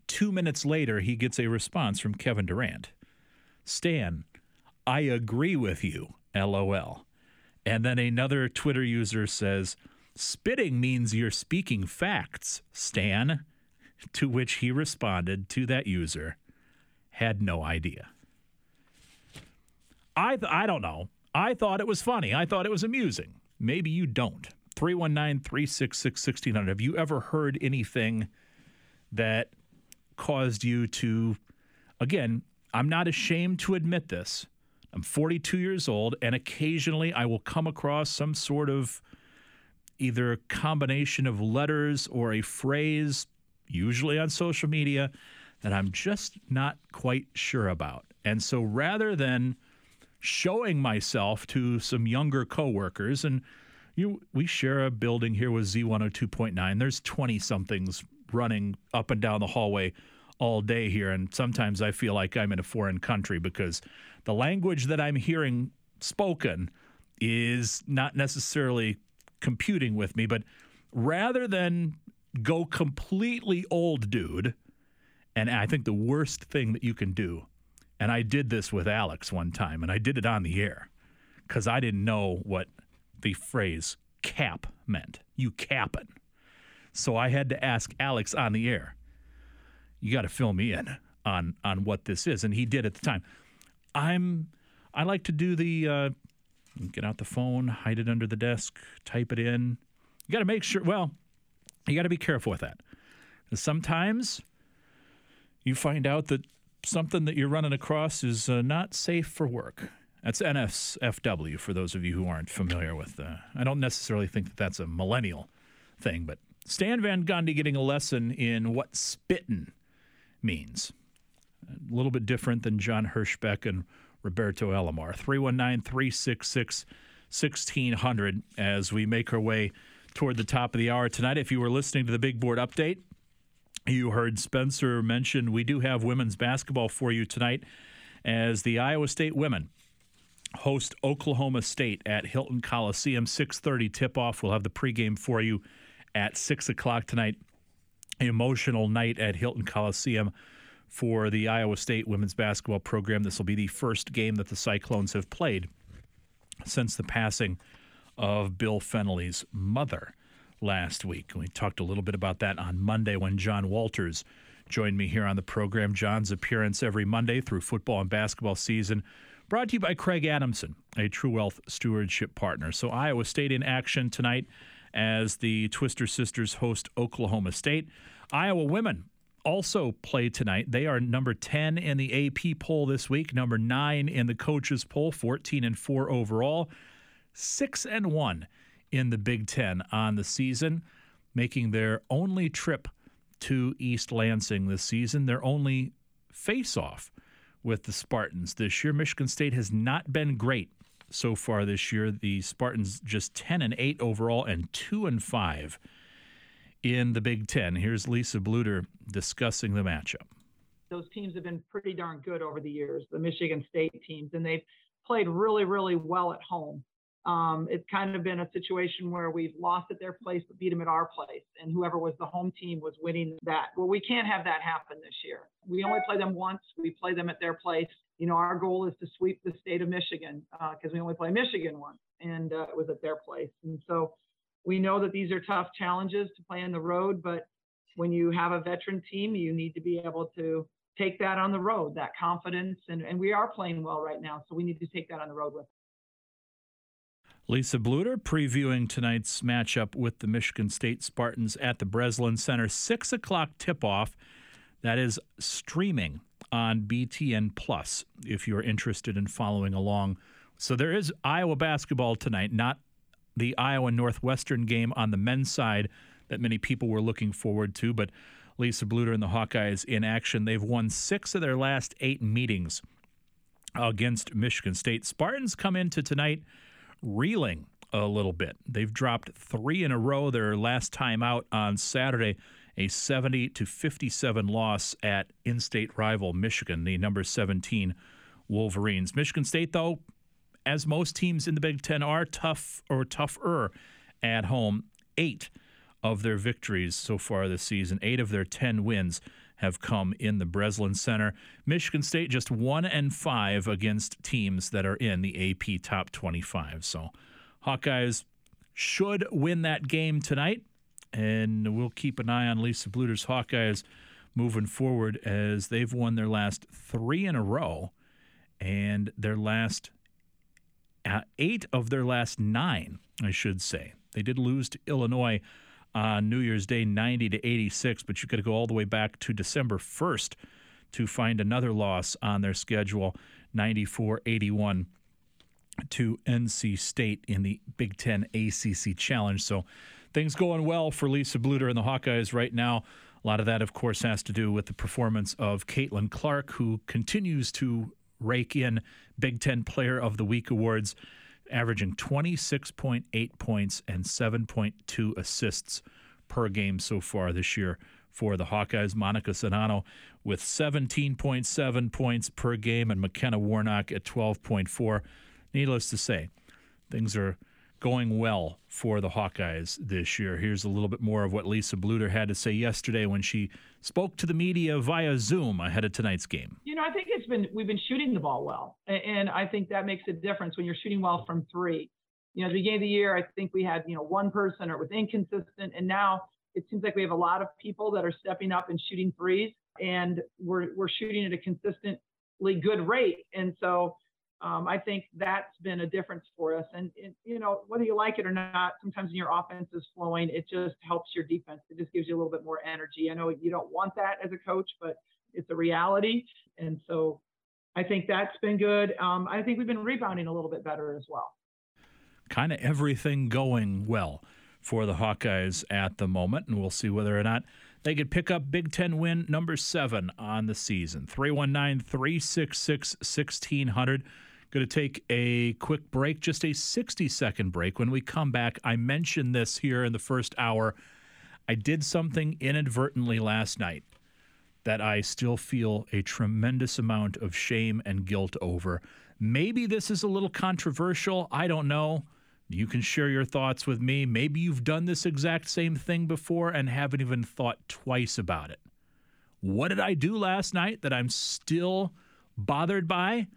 Two minutes later, he gets a response from Kevin Durant. Stan, I agree with you. LOL. And then another Twitter user says, Spitting means you're speaking facts, Stan. To which he responded to that user, had no idea. I, I don't know. I thought it was funny. I thought it was amusing. Maybe you don't. 319 366 1600. Have you ever heard anything that caused you to, again, I'm not ashamed to admit this, I'm 42 years old, and occasionally I will come across some sort of either a combination of letters or a phrase, usually on social media, that I'm just not quite sure about. And so rather than showing myself to some younger coworkers, and you, we share a building here with Z102.9, there's 20 somethings running up and down the hallway all day here. And sometimes I feel like I'm in a foreign country because the language that I'm hearing spoken is not necessarily computing with me. But rather than go completely old dude, and I think the worst thing that you can do, and I did this with Alex one time, and I did it on the air because I didn't know what the phrase cap meant. You capping. So I had to ask Alex on the air, you got to fill me in on on what this is, and he did at the time. I'm I like to do the uh, Get out the phone, hide it under the desk, type it in. You got to make sure, well, you got to be careful with that. Sometimes you find out that something that you're running across is uh, not safe for work. That's NSFW for those of you who aren't familiar with. Uh, I don't necessarily think that that's a millennial thing, but Stan Van Gundy getting a lesson in what spittin' means. A little bit different than John Hirschbeck and Roberto Alomar. 319 366 1600 as we make our way toward the top of the hour tonight. If you were listening to the big board update, you heard Spencer mention we do have women's basketball for you tonight as the Iowa State women host Oklahoma State at Hilton Coliseum. 6:30 tip-off. We'll have the pregame for you at six o'clock tonight. Emotional night at Hilton Coliseum for the Iowa State women's basketball program. This will be the first game that the Cyclones have played since the passing of Bill Fennelly's mother last week. We talked a little bit about that on Monday when John Walters joined me here on the program. John's appearance every Monday through football and basketball season Brought to you by Craig Adamson, a True Wealth stewardship partner. So Iowa State in action tonight as the Twister Sisters host Oklahoma State. Iowa women also play tonight. They are number 10 in the AP poll this week, number 9 in the coaches poll, 14 and 4 overall, 6 and 1 in the Big 10 on the season, making their only trip to East Lansing this season, their only face off with the Spartans this year. Michigan State has not been great so far this year. The Spartans just 10 and 8 overall and 2 and 5 in the Big 10. Here's Lisa Bluder discussing the matchup. Those teams have been pretty darn good over the years, the Michigan State teams, and they've played really, really well at home. Um, it's kind of been a situation where we've lost at their place but beat them at our place, and whoever was the home team was winning that. Well, we can't have that happen this year. We only play them once. We play them at their place. You know, our goal is to sweep the state of Michigan because uh, we only play Michigan once, and uh, it was at their place. And so we know that these are tough challenges to play on the road, but when you have a veteran team, you need to be able to take that on the road, that confidence. And, and we are playing well right now, so we need to take that on the road with us. Lisa Bluder previewing tonight's matchup with the Michigan State Spartans at the Breslin Center. Six o'clock tip off. That is streaming on BTN Plus if you're interested in following along. So there is Iowa basketball tonight, not the Iowa Northwestern game on the men's side that many people were looking forward to, but Lisa Bluder and the Hawkeyes in action. They've won six of their last eight meetings against Michigan State. Spartans come into tonight reeling a little bit. They've dropped three in a row. Their last time out on Saturday, a 70 to 57 loss at in-state rival Michigan, the number 17 Wolverines. Michigan State, though, as most teams in the Big Ten are tough or tougher at home. Eight of their victories so far this season, eight of their 10 wins have come in the Breslin Center. Michigan State just one and five against teams that are in the AP top 25. So Hawkeyes should win that game tonight, and we'll keep an eye on Lisa Bluder's Hawkeyes moving forward as they've won their last three in a row and their last uh, eight of their last nine, I should say. They did lose to Illinois on New Year's Day 90 to 86, but you got to go all the way back to December 1st to find another loss on their schedule 94 81 to NC State in the Big Ten ACC Challenge. So things going well for Lisa Bluder and the Hawkeyes right now. A lot of that, of course, has to do with the performance of Caitlin Clark, who continues to rake in Big Ten Player of the Week awards averaging 26.8 points and 7.2 assists per game so far this year for the Hawkeyes. Monica Czinano with 17.7 points per game and McKenna Warnock at 12.4. Needless to say, things are going well for the Hawkeyes this year. Here's a little bit more of what Lisa Bluder had to say yesterday when she spoke to the media via Zoom ahead of tonight's game. You know, I think it's been we've been shooting the ball well, and I think that makes a difference when you're shooting well from three. You know, at the beginning of the year, I think we had you know one person or it was inconsistent, and now it seems like we have a lot of people that are stepping up and shooting threes, and we're we're shooting at a consistently good rate, and so Um, I think that's been a difference for us. And, and, you know, whether you like it or not, sometimes when your offense is flowing, it just helps your defense. It just gives you a little bit more energy. I know you don't want that as a coach, but it's a reality. And so I think that's been good. Um, I think we've been rebounding a little bit better as well. Kind of everything going well for the Hawkeyes at the moment, and we'll see whether or not they could pick up Big Ten win number seven on the season. 319 366 1600. Going to take a quick break, just a 60 second break. When we come back, I mentioned this here in the first hour. I did something inadvertently last night that I still feel a tremendous amount of shame and guilt over. Maybe this is a little controversial. I don't know. You can share your thoughts with me. Maybe you've done this exact same thing before and haven't even thought twice about it. What did I do last night that I'm still bothered by?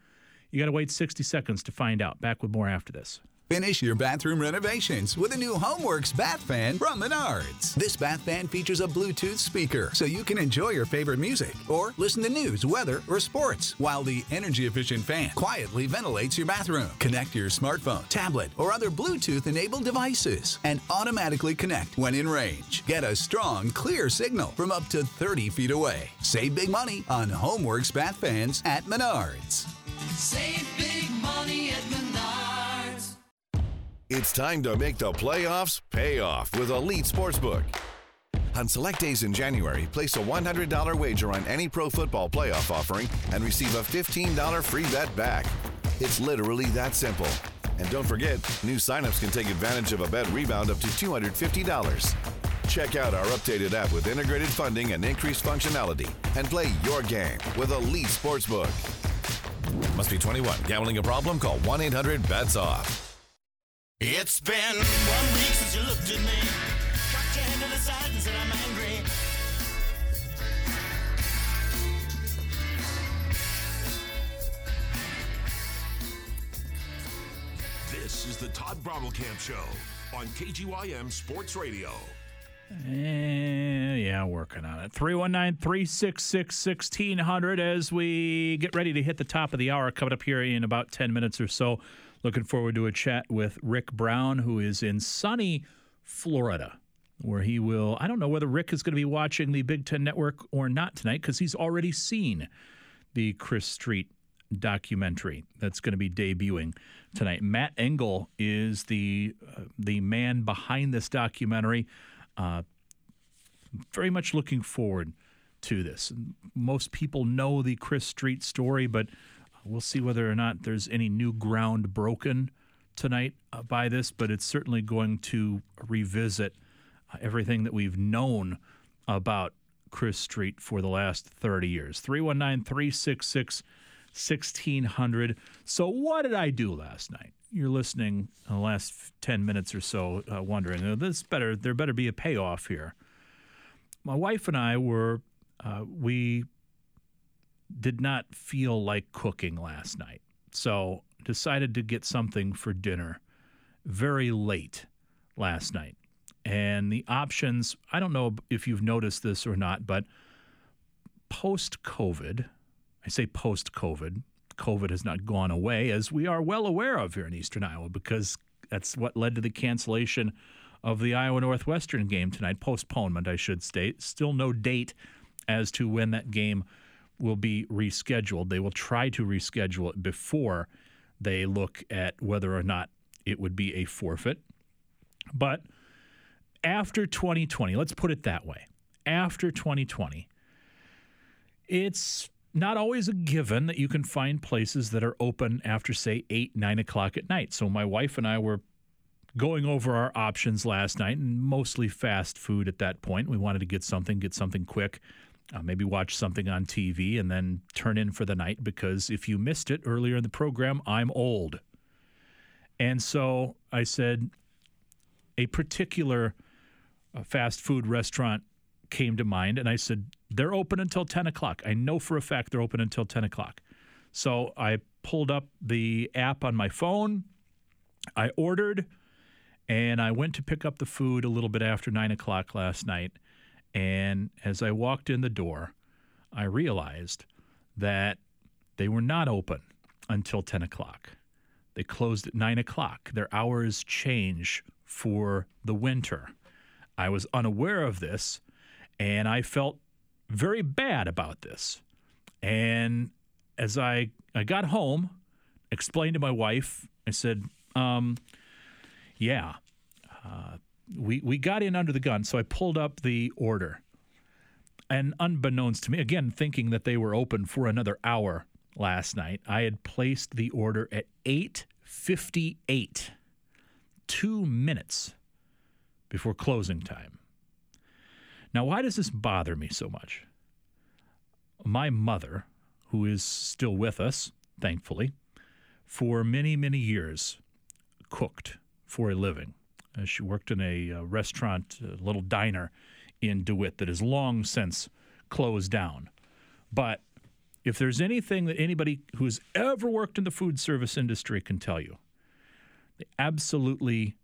You got to wait 60 seconds to find out. Back with more after this. Finish your bathroom renovations with a new Homeworks bath fan from Menards. This bath fan features a Bluetooth speaker so you can enjoy your favorite music or listen to news, weather, or sports while the energy efficient fan quietly ventilates your bathroom. Connect your smartphone, tablet, or other Bluetooth enabled devices and automatically connect when in range. Get a strong, clear signal from up to 30 feet away. Save big money on Homeworks bath fans at Menards. Save big money at Menards. It's time to make the playoffs pay off with Elite Sportsbook. On select days in January, place a $100 wager on any pro football playoff offering and receive a $15 free bet back. It's literally that simple. And don't forget, new signups can take advantage of a bet rebound up to $250. Check out our updated app with integrated funding and increased functionality and play your game with Elite Sportsbook. Must be 21. Gambling a problem? Call 1 800 BETS OFF. It's been one week since you looked at me. Cocked your hand to the side and said I'm angry. This is the Todd Brommelkamp Show on KGYM Sports Radio. Eh, yeah, working on it. 319 366 1600 as we get ready to hit the top of the hour coming up here in about 10 minutes or so. Looking forward to a chat with Rick Brown, who is in sunny Florida, where he will. I don't know whether Rick is going to be watching the Big Ten Network or not tonight because he's already seen the Chris Street documentary that's going to be debuting tonight. Matt Engel is the uh, the man behind this documentary. Uh, very much looking forward to this. Most people know the Chris Street story, but we'll see whether or not there's any new ground broken tonight uh, by this. But it's certainly going to revisit uh, everything that we've known about Chris Street for the last 30 years. 319 366 1600. So, what did I do last night? You're listening in the last 10 minutes or so, uh, wondering, this better, there better be a payoff here. My wife and I were, uh, we did not feel like cooking last night. So, decided to get something for dinner very late last night. And the options, I don't know if you've noticed this or not, but post COVID, I say post COVID, COVID has not gone away, as we are well aware of here in Eastern Iowa, because that's what led to the cancellation of the Iowa Northwestern game tonight. Postponement, I should state. Still no date as to when that game will be rescheduled. They will try to reschedule it before they look at whether or not it would be a forfeit. But after 2020, let's put it that way. After 2020, it's not always a given that you can find places that are open after, say, 8, 9 o'clock at night. So my wife and I were going over our options last night and mostly fast food at that point. We wanted to get something, get something quick, uh, maybe watch something on TV and then turn in for the night because if you missed it earlier in the program, I'm old. And so I said, a particular uh, fast food restaurant came to mind, and I said, they're open until 10 o'clock. I know for a fact they're open until 10 o'clock. So I pulled up the app on my phone, I ordered, and I went to pick up the food a little bit after 9 o'clock last night. And as I walked in the door, I realized that they were not open until 10 o'clock. They closed at 9 o'clock. Their hours change for the winter. I was unaware of this, and I felt very bad about this. And as I, I got home, explained to my wife, I said, um, yeah, uh, we, we got in under the gun. So I pulled up the order. And unbeknownst to me, again, thinking that they were open for another hour last night, I had placed the order at 8.58, two minutes before closing time. Now, why does this bother me so much? My mother, who is still with us, thankfully, for many, many years, cooked for a living. Uh, she worked in a uh, restaurant, a little diner in DeWitt that has long since closed down. But if there's anything that anybody who's ever worked in the food service industry can tell you, they absolutely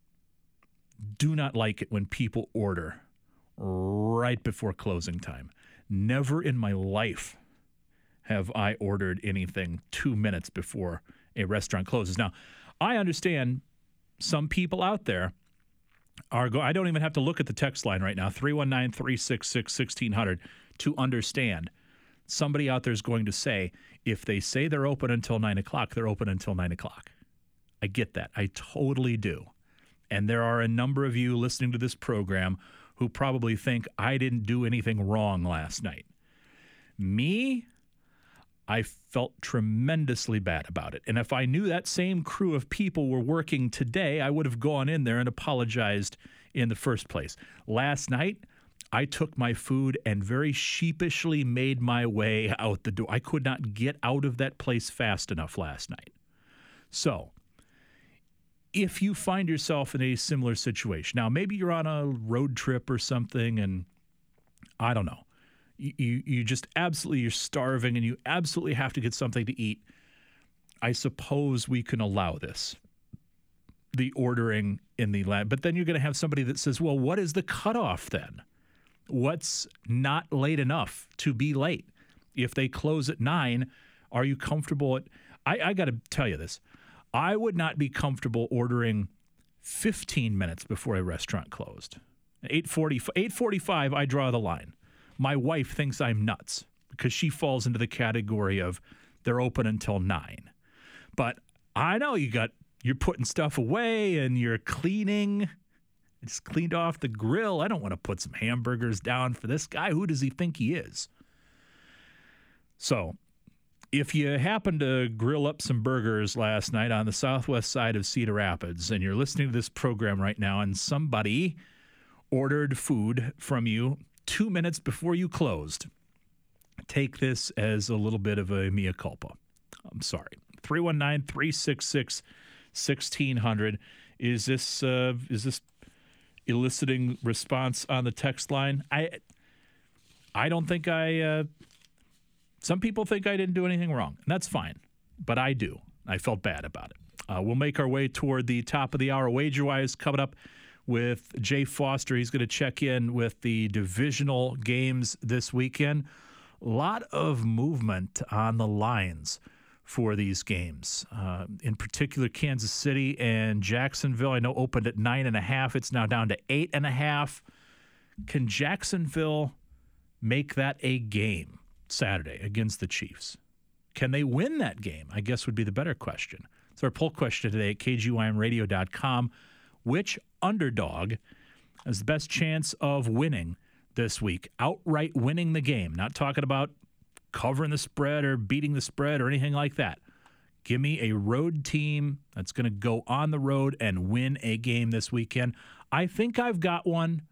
do not like it when people order right before closing time. Never in my life have I ordered anything two minutes before a restaurant closes. Now, I understand some people out there are go I don't even have to look at the text line right now 319-366-1600 to understand somebody out there is going to say if they say they're open until 9 o'clock they're open until 9 o'clock I get that I totally do and there are a number of you listening to this program who probably think I didn't do anything wrong last night me I felt tremendously bad about it. And if I knew that same crew of people were working today, I would have gone in there and apologized in the first place. Last night, I took my food and very sheepishly made my way out the door. I could not get out of that place fast enough last night. So, if you find yourself in a similar situation, now maybe you're on a road trip or something, and I don't know you you just absolutely you're starving and you absolutely have to get something to eat. I suppose we can allow this. The ordering in the lab, but then you're going to have somebody that says, "Well, what is the cutoff then? What's not late enough to be late? If they close at nine, are you comfortable at?" I, I got to tell you this. I would not be comfortable ordering 15 minutes before a restaurant closed. 840, 845, I draw the line my wife thinks I'm nuts because she falls into the category of they're open until nine. But I know you got you're putting stuff away and you're cleaning. I just cleaned off the grill. I don't want to put some hamburgers down for this guy. Who does he think he is? So, if you happen to grill up some burgers last night on the southwest side of Cedar Rapids and you're listening to this program right now and somebody ordered food from you two minutes before you closed. Take this as a little bit of a mea culpa. I'm sorry. 319 366 1600. Is this uh, is this eliciting response on the text line? I I don't think I. Uh, some people think I didn't do anything wrong, and that's fine, but I do. I felt bad about it. Uh, we'll make our way toward the top of the hour. Wager wise, coming up with Jay Foster. He's going to check in with the divisional games this weekend. A lot of movement on the lines for these games. Uh, in particular, Kansas City and Jacksonville. I know opened at nine and a half. It's now down to eight and a half. Can Jacksonville make that a game Saturday against the Chiefs? Can they win that game? I guess would be the better question. So our poll question today at kgymradio.com. Which underdog has the best chance of winning this week? Outright winning the game. Not talking about covering the spread or beating the spread or anything like that. Give me a road team that's going to go on the road and win a game this weekend. I think I've got one.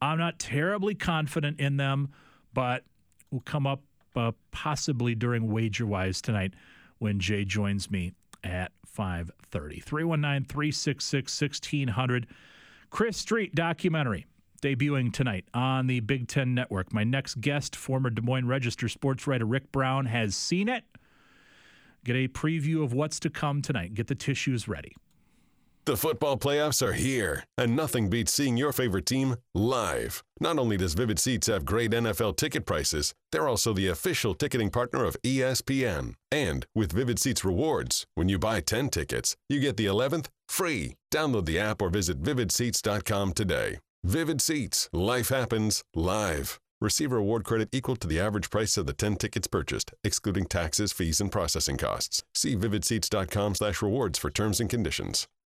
I'm not terribly confident in them, but we'll come up uh, possibly during WagerWise tonight when Jay joins me at 530. 319 366 1600. Chris Street documentary debuting tonight on the Big Ten Network. My next guest, former Des Moines Register sports writer Rick Brown, has seen it. Get a preview of what's to come tonight. Get the tissues ready. The football playoffs are here, and nothing beats seeing your favorite team live. Not only does Vivid Seats have great NFL ticket prices, they're also the official ticketing partner of ESPN. And with Vivid Seats rewards, when you buy 10 tickets, you get the 11th free. Download the app or visit vividseats.com today. Vivid Seats. Life happens live. Receive a reward credit equal to the average price of the 10 tickets purchased, excluding taxes, fees, and processing costs. See vividseats.com slash rewards for terms and conditions.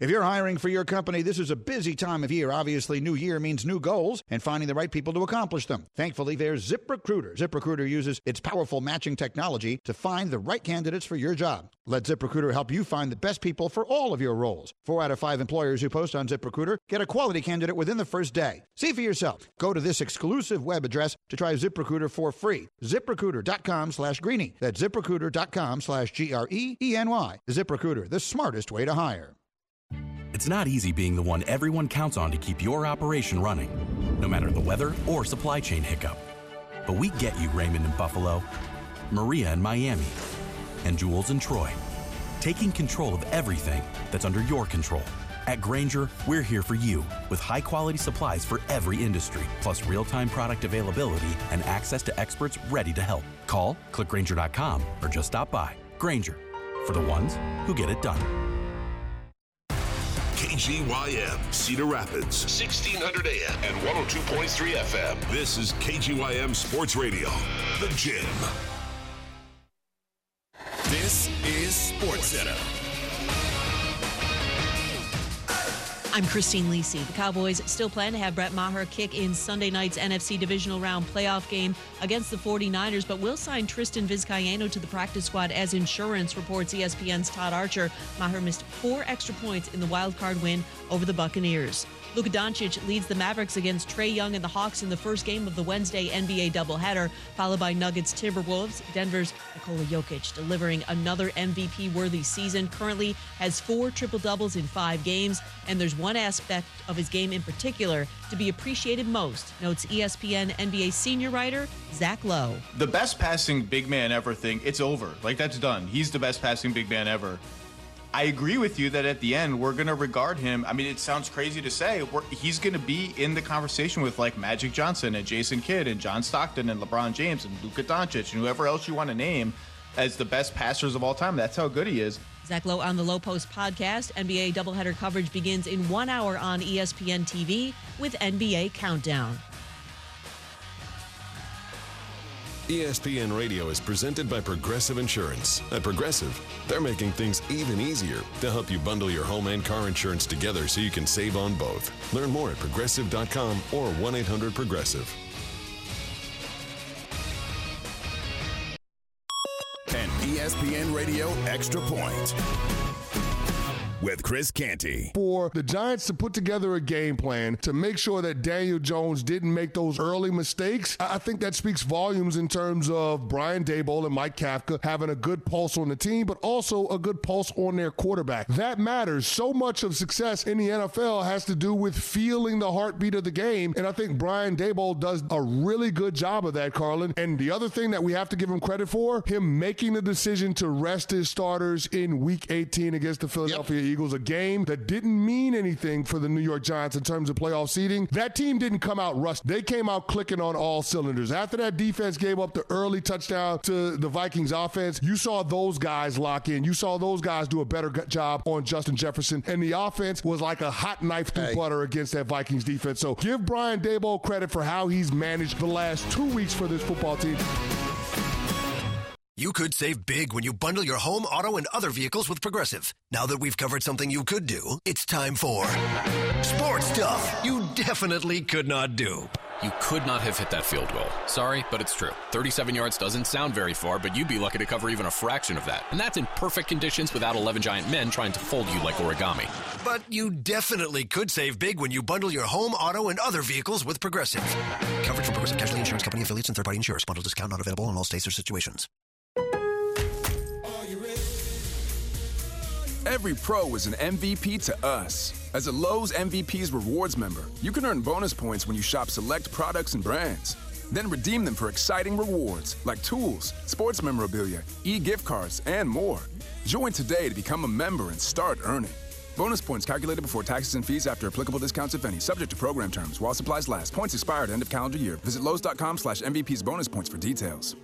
If you're hiring for your company, this is a busy time of year. Obviously, new year means new goals and finding the right people to accomplish them. Thankfully, there's ZipRecruiter. ZipRecruiter uses its powerful matching technology to find the right candidates for your job. Let ZipRecruiter help you find the best people for all of your roles. Four out of five employers who post on ZipRecruiter get a quality candidate within the first day. See for yourself. Go to this exclusive web address to try ZipRecruiter for free. ZipRecruiter.com slash greeny. That's ZipRecruiter.com slash G R E E N Y. ZipRecruiter, the smartest way to hire. It's not easy being the one everyone counts on to keep your operation running, no matter the weather or supply chain hiccup. But we get you, Raymond in Buffalo, Maria in Miami, and Jules in Troy, taking control of everything that's under your control. At Grainger, we're here for you with high quality supplies for every industry, plus real time product availability and access to experts ready to help. Call, clickgranger.com, or just stop by. Grainger, for the ones who get it done. KGYM, Cedar Rapids, 1600 AM and 102.3 FM. This is KGYM Sports Radio, The Gym. This is Sports I'm Christine Lisi. The Cowboys still plan to have Brett Maher kick in Sunday night's NFC divisional round playoff game against the 49ers, but will sign Tristan Vizcaino to the practice squad as insurance, reports ESPN's Todd Archer. Maher missed four extra points in the wild card win over the Buccaneers. Luka Doncic leads the Mavericks against Trae Young and the Hawks in the first game of the Wednesday NBA doubleheader, followed by Nuggets Timberwolves. Denver's Nikola Jokic delivering another MVP worthy season. Currently has four triple doubles in five games, and there's one aspect of his game in particular to be appreciated most, notes ESPN NBA senior writer Zach Lowe. The best passing big man ever thing, it's over. Like, that's done. He's the best passing big man ever. I agree with you that at the end we're gonna regard him. I mean, it sounds crazy to say he's gonna be in the conversation with like Magic Johnson and Jason Kidd and John Stockton and LeBron James and Luka Doncic and whoever else you want to name as the best passers of all time. That's how good he is. Zach Lowe on the Lowe Post podcast. NBA doubleheader coverage begins in one hour on ESPN TV with NBA Countdown. ESPN Radio is presented by Progressive Insurance. At Progressive, they're making things even easier to help you bundle your home and car insurance together so you can save on both. Learn more at progressive.com or 1 800 Progressive. An ESPN Radio Extra Point with Chris Canty. for the Giants to put together a game plan to make sure that Daniel Jones didn't make those early mistakes, I I think that speaks volumes in terms of Brian Daboll and Mike Kafka having a good pulse on the team, but also a good pulse on their quarterback. That matters. So much of success in the NFL has to do with feeling the heartbeat of the game, and I think Brian Daboll does a really good job of that, Carlin. And the other thing that we have to give him credit for, him making the decision to rest his starters in Week 18 against the Philadelphia Eagles, a game that didn't mean anything for the New York Giants in terms of playoff seeding. That team didn't come out rushed. They came out clicking on all cylinders. After that defense gave up the early touchdown to the Vikings offense, you saw those guys lock in. You saw those guys do a better job on Justin Jefferson. And the offense was like a hot knife through butter against that Vikings defense. So give Brian Daboll credit for how he's managed the last two weeks for this football team. You could save big when you bundle your home, auto, and other vehicles with Progressive. Now that we've covered something you could do, it's time for sports stuff you definitely could not do. You could not have hit that field goal. Sorry, but it's true. 37 yards doesn't sound very far, but you'd be lucky to cover even a fraction of that. And that's in perfect conditions without 11 giant men trying to fold you like origami. But you definitely could save big when you bundle your home, auto, and other vehicles with Progressive. Coverage from Progressive Casualty Insurance Company affiliates and third-party insurers. Bundle discount not available in all states or situations. Every pro is an MVP to us. As a Lowe's MVP's rewards member, you can earn bonus points when you shop select products and brands. Then redeem them for exciting rewards like tools, sports memorabilia, e gift cards, and more. Join today to become a member and start earning. Bonus points calculated before taxes and fees after applicable discounts, if any, subject to program terms while supplies last. Points expired end of calendar year. Visit Lowe's.com slash MVP's bonus points for details.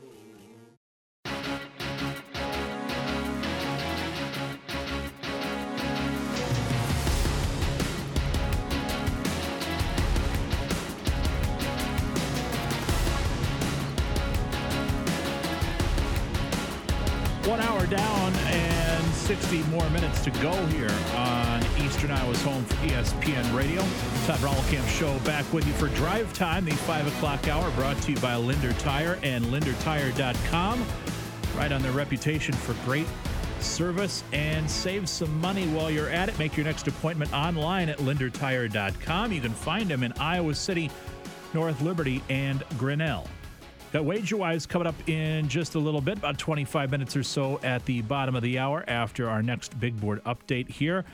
60 more minutes to go here on Eastern Iowa's home for ESPN Radio. Todd Brommelkamp Show back with you for Drive Time, the 5 o'clock hour, brought to you by Linder Tire and LinderTire.com. Right on their reputation for great service and save some money while you're at it. Make your next appointment online at LinderTire.com. You can find them in Iowa City, North Liberty, and Grinnell. Got Wager Wise coming up in just a little bit, about 25 minutes or so at the bottom of the hour after our next big board update here.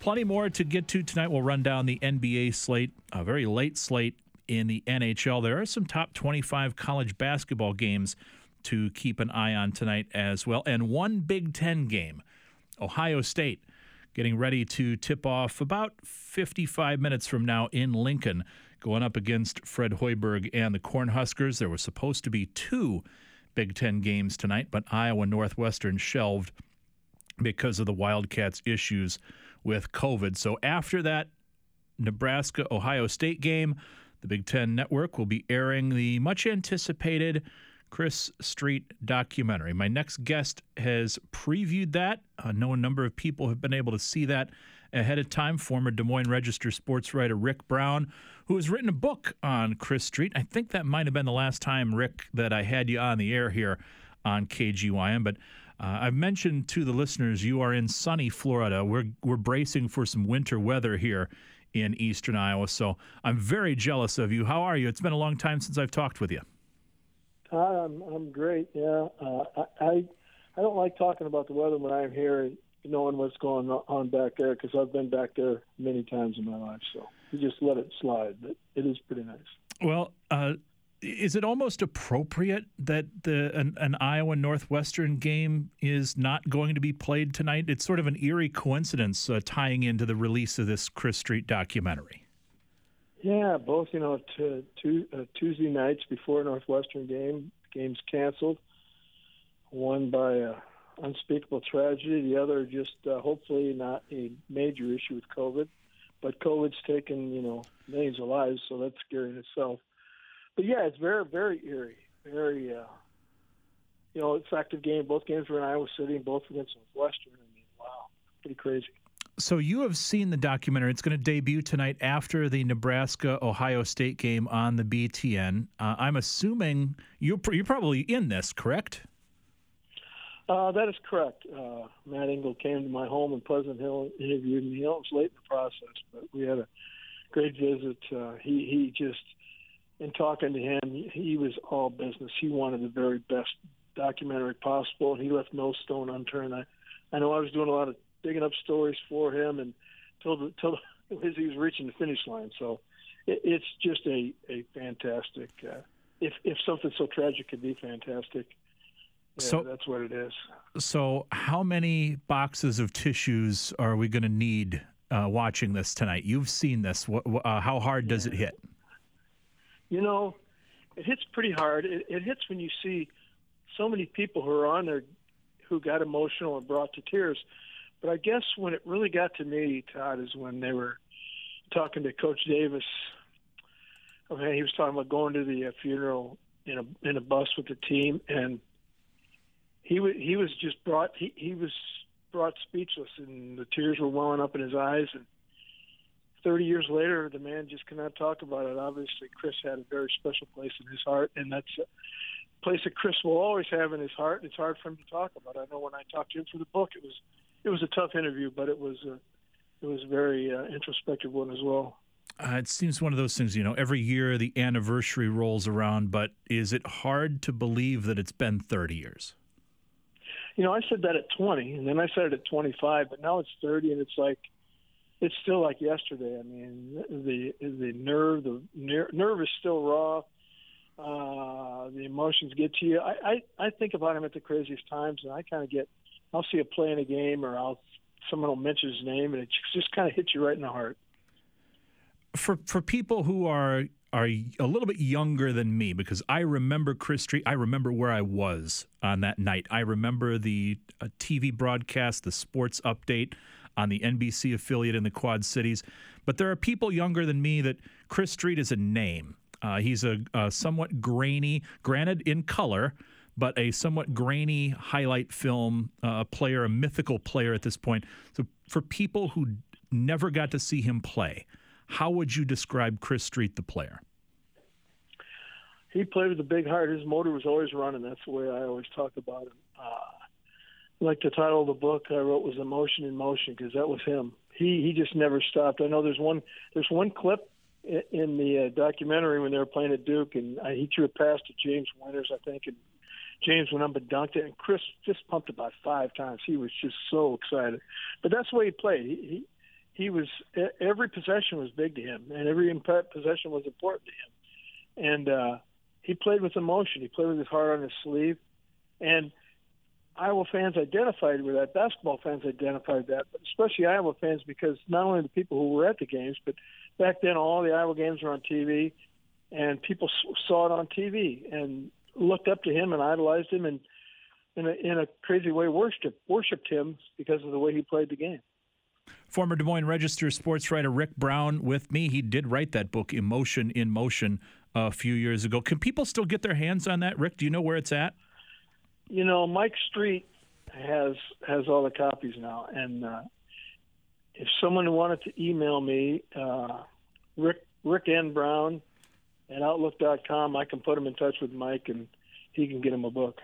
Plenty more to get to tonight. We'll run down the NBA slate, a very late slate in the NHL. There are some top 25 college basketball games to keep an eye on tonight as well, and one Big Ten game. Ohio State getting ready to tip off about 55 minutes from now in Lincoln going up against Fred Hoiberg and the Cornhuskers. There were supposed to be two Big Ten games tonight, but Iowa Northwestern shelved because of the Wildcats' issues with COVID. So after that Nebraska Ohio State game, the Big Ten Network will be airing the much anticipated Chris Street documentary. My next guest has previewed that. I know a number of people have been able to see that ahead of time. Former Des Moines Register sports writer Rick Brown, who has written a book on Chris Street. I think that might have been the last time, Rick, that I had you on the air here on KGYM. But uh, I've mentioned to the listeners you are in sunny Florida. We're we're bracing for some winter weather here in eastern Iowa. So I'm very jealous of you. How are you? It's been a long time since I've talked with you. Hi, I'm I'm great. Yeah, uh, I I don't like talking about the weather when I'm here, knowing what's going on back there, because I've been back there many times in my life. So you just let it slide. But it is pretty nice. Well, uh, is it almost appropriate that the an, an Iowa Northwestern game is not going to be played tonight? It's sort of an eerie coincidence uh, tying into the release of this Chris Street documentary. Yeah, both you know t- two, uh, Tuesday nights before Northwestern game, games canceled. One by a unspeakable tragedy, the other just uh, hopefully not a major issue with COVID, but COVID's taken you know millions of lives, so that's scary in itself. But yeah, it's very very eerie, very uh, you know effective game. Both games were in Iowa City, and both against Northwestern. I mean, wow, pretty crazy. So you have seen the documentary. It's going to debut tonight after the Nebraska Ohio State game on the BTN. Uh, I'm assuming you're you're probably in this, correct? Uh, that is correct. Uh, Matt Engel came to my home in Pleasant Hill, interviewed me. It was late in the process, but we had a great visit. Uh, he he just, in talking to him, he was all business. He wanted the very best documentary possible, and he left no stone unturned. I, I know I was doing a lot of digging up stories for him, and till the, till as he was reaching the finish line. So it, it's just a a fantastic. Uh, if if something so tragic could be fantastic, yeah, So- that's what it is. So how many boxes of tissues are we going to need uh, watching this tonight? You've seen this. What, uh, how hard does it hit? You know, it hits pretty hard. It, it hits when you see so many people who are on there who got emotional and brought to tears. But I guess when it really got to me, Todd, is when they were talking to Coach Davis. Okay, he was talking about going to the uh, funeral in a in a bus with the team, and he was he was just brought he, he was brought speechless, and the tears were welling up in his eyes. And 30 years later, the man just cannot talk about it. Obviously, Chris had a very special place in his heart, and that's a place that Chris will always have in his heart. It's hard for him to talk about. I know when I talked to him for the book, it was it was a tough interview, but it was a, it was a very uh, introspective one as well. Uh, it seems one of those things, you know, every year the anniversary rolls around, but is it hard to believe that it's been 30 years? You know, I said that at 20, and then I said it at 25, but now it's 30, and it's like it's still like yesterday. I mean, the the nerve, the ner- nerve is still raw. Uh, the emotions get to you. I, I I think about him at the craziest times, and I kind of get. I'll see a play in a game, or I'll someone will mention his name, and it just kind of hits you right in the heart. For for people who are are a little bit younger than me, because I remember Chris Street. I remember where I was on that night. I remember the uh, TV broadcast, the sports update on the NBC affiliate in the Quad Cities. But there are people younger than me that Chris Street is a name. Uh, he's a, a, somewhat grainy, granted in color, but a somewhat grainy highlight film uh, player, a mythical player at this point. So for people who never got to see him play, how would you describe Chris Street, the player? He played with a big heart. His motor was always running. That's the way I always talk about him. Uh, like the title of the book I wrote was "Emotion in Motion" because that was him. He he just never stopped. I know there's one there's one clip in the uh, documentary when they were playing at Duke, and I, he threw a pass to James Winters, I think, and James went up and dunked it, and Chris just pumped it about five times. He was just so excited. But that's the way he played. He he, was every possession was big to him, and every possession was important to him, and uh, he played with emotion. He played with his heart on his sleeve, and Iowa fans identified with that. Basketball fans identified that, but especially Iowa fans because not only the people who were at the games, but back then all the Iowa games were on TV, and people saw it on TV and looked up to him and idolized him and in a, in a crazy way worshipped worshipped him because of the way he played the game. Former Des Moines Register sports writer Rick Brown with me. He did write that book, Emotion in Motion, a few years ago. Can people still get their hands on that, Rick? Do you know where it's at? you know, Mike Street has has all the copies now, and uh, if someone wanted to email me, uh, Rick Rick N Brown at Outlook.com, I can put him in touch with Mike, and he can get him a book.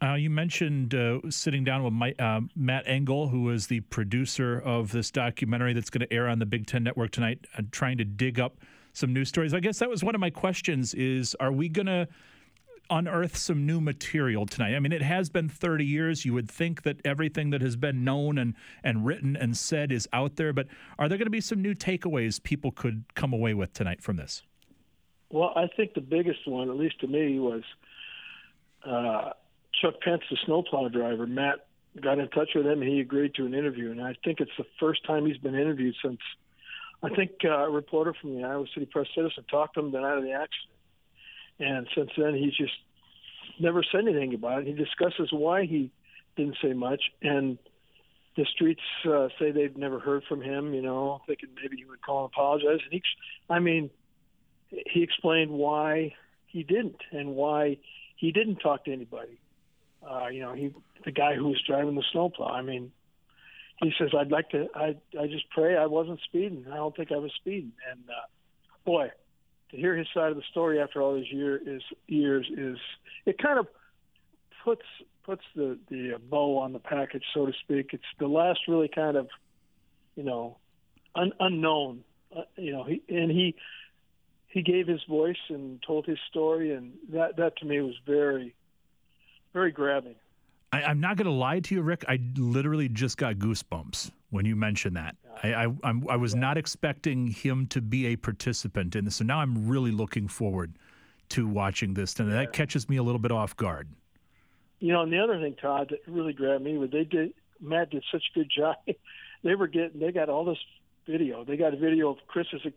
Uh, you mentioned uh, sitting down with my, uh, Matt Engel, who is the producer of this documentary that's going to air on the Big Ten Network tonight, trying to dig up some news stories. I guess that was one of my questions: is are we going to unearth some new material tonight. I mean, it has been 30 years. You would think that everything that has been known and, and written and said is out there, but are there going to be some new takeaways people could come away with tonight from this? Well, I think the biggest one, at least to me, was uh, Chuck Pence, the snowplow driver. Matt got in touch with him he agreed to an interview. And I think it's the first time he's been interviewed since I think uh, a reporter from the Iowa City Press Citizen talked to him the night of the accident and since then, he's just never said anything about it. He discusses why he didn't say much, and the streets uh, say they've never heard from him. You know, thinking maybe he would call and apologize. And he, I mean, he explained why he didn't and why he didn't talk to anybody. Uh, you know, he the guy who was driving the snowplow. I mean, he says, "I'd like to. I I just pray I wasn't speeding. I don't think I was speeding." And uh, boy, to hear his side of the story after all these year is years is it kind of puts puts the the bow on the package, so to speak. It's the last really kind of you know un, unknown. Uh, you know, he and he he gave his voice and told his story, and that that to me was very very grabbing. I, am not going to lie to you, Rick. I literally just got goosebumps when you mentioned that. I, I, I'm, I was not expecting him to be a participant in this, so now I'm really looking forward to watching this, and that catches me a little bit off guard. You know, and the other thing, Todd, that really grabbed me was they did. Matt did such a good job. they were getting. They got all this video. They got a video of Chris as a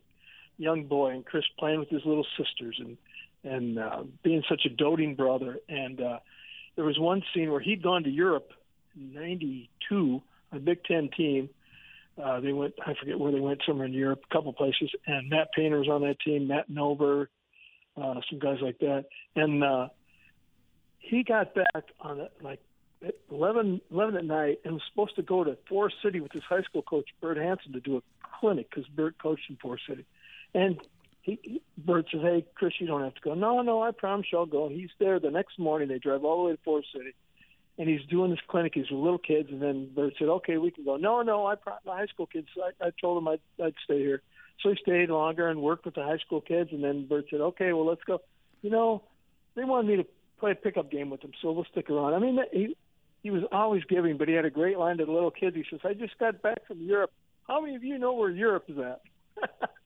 young boy and Chris playing with his little sisters and and uh, being such a doting brother. And uh, there was one scene where he'd gone to Europe in '92 a Big Ten team. Uh, they went, I forget where they went, somewhere in Europe, a couple places, and Matt Painter was on that team, Matt Nover, uh, some guys like that. And uh, he got back on it like at 11, 11 at night and was supposed to go to Forest City with his high school coach, Bert Hanson, to do a clinic because Bert coached in Forest City, and he, he Bert says, "Hey, Chris, you don't have to go." No, no, I promise you I'll go. He's there the next morning. They drive all the way to Forest City, and he's doing this clinic. He's with little kids, and then Bert said, "Okay, we can go." No, no, I pro- my high school kids. I, I told him I'd, I'd stay here, so he stayed longer and worked with the high school kids. And then Bert said, "Okay, well, let's go." You know, they wanted me to play a pickup game with them, so we'll stick around. I mean, he he was always giving, but he had a great line to the little kids. He says, "I just got back from Europe. How many of you know where Europe is at?"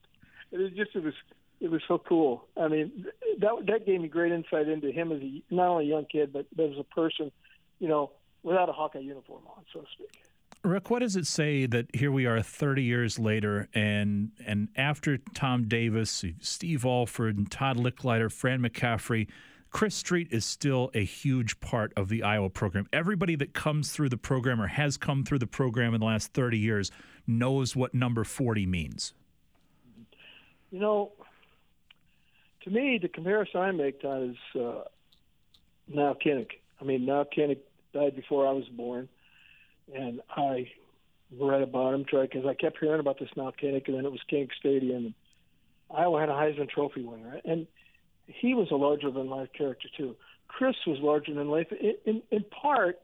it was just it was it was so cool. I mean, that that gave me great insight into him as a not only a young kid, but, but as a person, you know, without a Hawkeye uniform on, so to speak. Rick, what does it say that here we are 30 years later, and and after Tom Davis, Steve Alford, and Todd Lickliter, Fran McCaffery, Chris Street is still a huge part of the Iowa program. Everybody that comes through the program or has come through the program in the last 30 years knows what number 40 means. You know, to me, the comparison I make, Todd, is uh, Nile Kinnick. I mean, now Kinnick died before I was born, and I read about him because I kept hearing about this Nile Kinnick, and then it was Kinnick Stadium. And Iowa had a Heisman Trophy winner, and he was a larger than life character too. Chris was larger than life, in, in, in part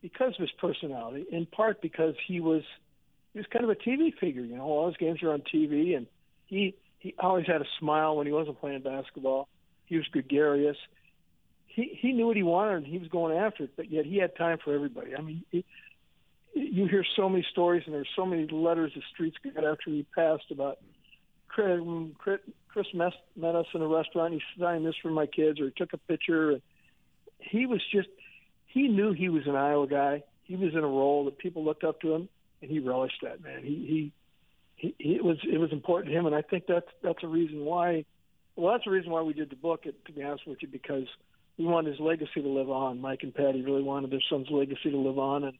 because of his personality, in part because he was he was kind of a TV figure. You know, all his games were on TV, and he he always had a smile when he wasn't playing basketball. He was gregarious. He he knew what he wanted and he was going after it, but yet he had time for everybody. I mean, he, you hear so many stories and there's so many letters the streets got after he passed about Chris, Chris met us in a restaurant. He signed this for my kids, or he took a picture. And He was just, he knew he was an Iowa guy. He was in a role that people looked up to him, and he relished that. Man, he he, he it was it was important to him, and I think that's that's a reason why. Well, that's the reason why we did the book. To be honest with you, because we wanted his legacy to live on. Mike and Patty really wanted their son's legacy to live on, and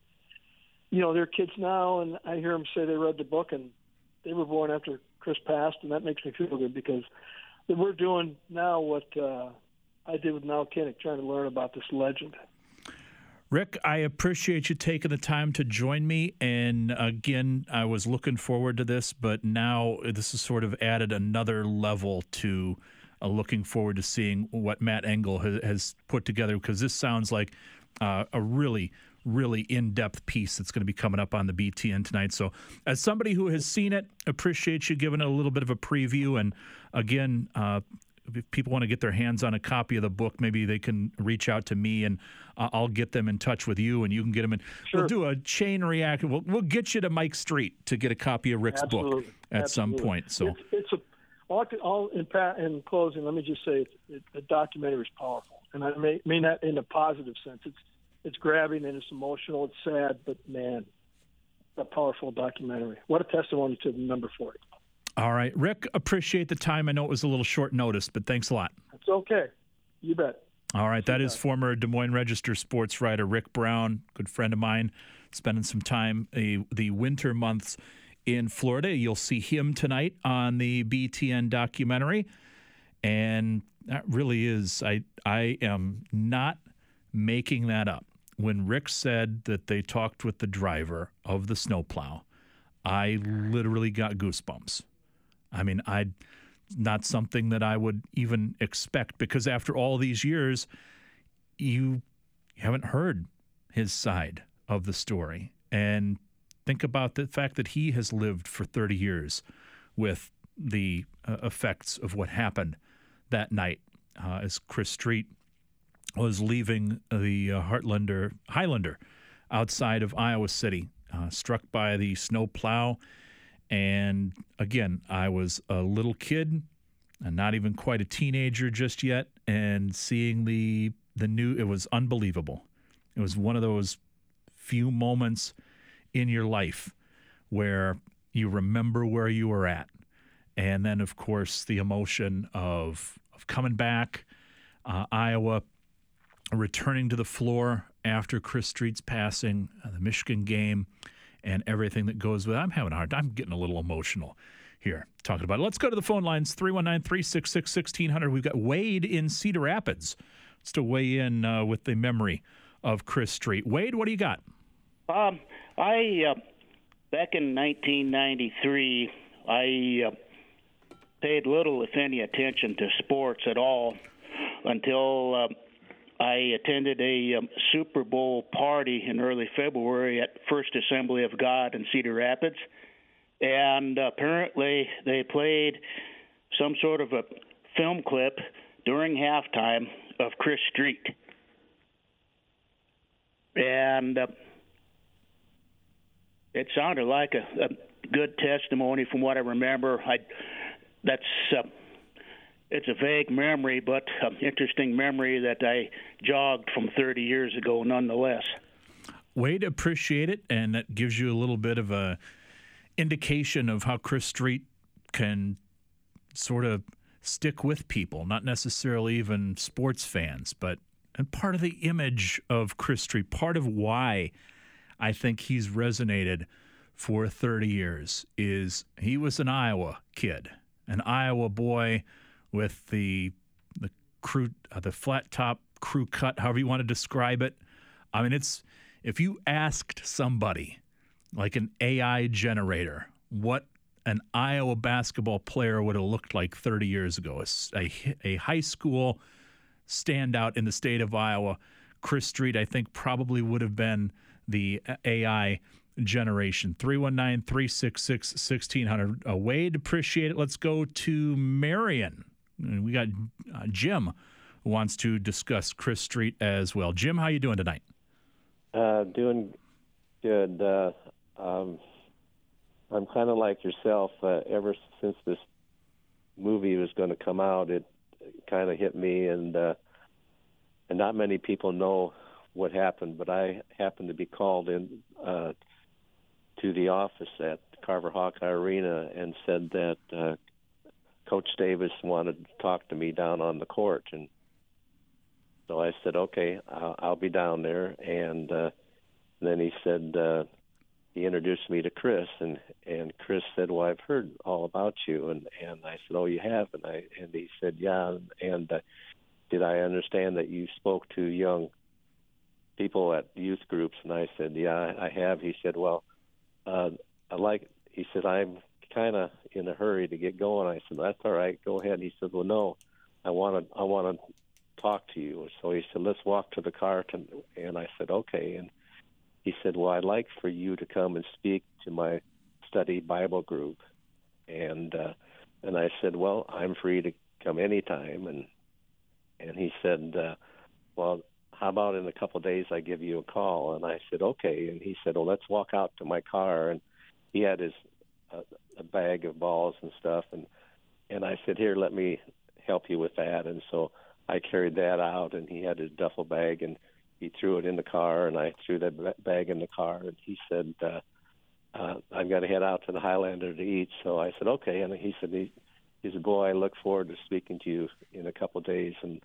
you know they're kids now, and I hear them say they read the book and they were born after Chris passed, and that makes me feel good because we're doing now what uh, I did with Nile Kinnick, trying to learn about this legend. Rick, I appreciate you taking the time to join me. And again, I was looking forward to this, but now this has sort of added another level to uh, looking forward to seeing what Matt Engel has, has put together because this sounds like uh, a really, really in-depth piece that's going to be coming up on the BTN tonight. So, as somebody who has seen it, appreciate you giving it a little bit of a preview. And again, uh, if people want to get their hands on a copy of the book, maybe they can reach out to me and uh, I'll get them in touch with you, and you can get them in. Sure. We'll do a chain reaction. We'll, we'll get you to Mike Street to get a copy of Rick's Absolutely. book at Absolutely. some point. So it's, it's a all, all in, in closing. Let me just say, it, the documentary is powerful, and I may, mean that in a positive sense. It's it's grabbing and it's emotional. It's sad, but man, a powerful documentary. What a testimony to number forty. All right, Rick, appreciate the time. I know it was a little short notice, but thanks a lot. It's okay. You bet. All right, that is former Des Moines Register sports writer Rick Brown, good friend of mine, spending some time a, the winter months in Florida. You'll see him tonight on the BTN documentary, and that really is I I am not making that up when Rick said that they talked with the driver of the snowplow, I literally got goosebumps. I mean, I not something that I would even expect because after all these years, you haven't heard his side of the story. And think about the fact that he has lived for 30 years with the uh, effects of what happened that night uh, as Chris Street was leaving the uh, Heartlander Highlander outside of Iowa City, uh, struck by the snow plow. And again, I was a little kid, and not even quite a teenager just yet, and seeing the the new it was unbelievable. It was one of those few moments in your life where you remember where you were at. And then of course the emotion of of coming back, uh, Iowa returning to the floor after Chris Street's passing, uh, the Michigan game, and everything that goes with it. I'm having a hard time. I'm getting a little emotional here talking about it. Let's go to the phone lines 319 366 1600. We've got Wade in Cedar Rapids. Let's to weigh in uh, with the memory of Chris Street. Wade, what do you got? Um, I uh, back in 1993, I uh, paid little, if any, attention to sports at all until uh, I attended a um, Super Bowl party in early February at First Assembly of God in Cedar Rapids, and apparently they played some sort of a film clip during halftime of Chris Street, and uh, it sounded like a, a good testimony from what I remember. I that's uh, it's a vague memory, but an interesting memory that I jogged from 30 years ago, nonetheless. Way to appreciate it, and that gives you a little bit of a indication of how Chris Street can sort of stick with people, not necessarily even sports fans, but and part of the image of Chris Street, part of why I think he's resonated for 30 years is he was an Iowa kid, an Iowa boy with the the crew uh, the flat top crew cut, however you want to describe it. I mean, it's if you asked somebody like an AI generator what an Iowa basketball player would have looked like 30 years ago, a, a high school standout in the state of Iowa, Chris Street, I think probably would have been the AI generation. 319 366 1600. Uh, Wade, appreciate it. Let's go to Marion. We got uh, Jim wants to discuss Chris Street as well. Jim, how you doing tonight? Uh, doing good. Uh, um, I'm kind of like yourself. Uh, ever since this movie was going to come out, it kind of hit me, and uh, and not many people know what happened. But I happened to be called in uh, to the office at Carver Hawkeye Arena and said that uh, Coach Davis wanted to talk to me down on the court, and so I said, "Okay, I'll, I'll be down there." And uh, then he said uh, he introduced me to Chris, and and Chris said, "Well, I've heard all about you," and and I said, "Oh, you have?" And I and he said, "Yeah." And uh, did I understand that you spoke to young people at youth groups? And I said, "Yeah, I have." He said, "Well." uh, I like. He said, I'm kind of in a hurry to get going. I said, that's all right. Go ahead. He said, well, no, I want to. I want to talk to you. So he said, let's walk to the car. To, and I said, okay. And he said, well, I'd like for you to come and speak to my study Bible group. And uh, and I said, well, I'm free to come anytime. And and he said, uh, well, how about in a couple of days I give you a call? And I said, okay. And he said, well, let's walk out to my car. And he had his uh, a bag of balls and stuff. And and I said, here, let me help you with that. And so I carried that out, and he had his duffel bag, and he threw it in the car, and I threw that bag in the car. And he said, uh, uh, I've got to head out to the Highlander to eat. So I said, okay. And he said, he, he said, boy, I look forward to speaking to you in a couple of days and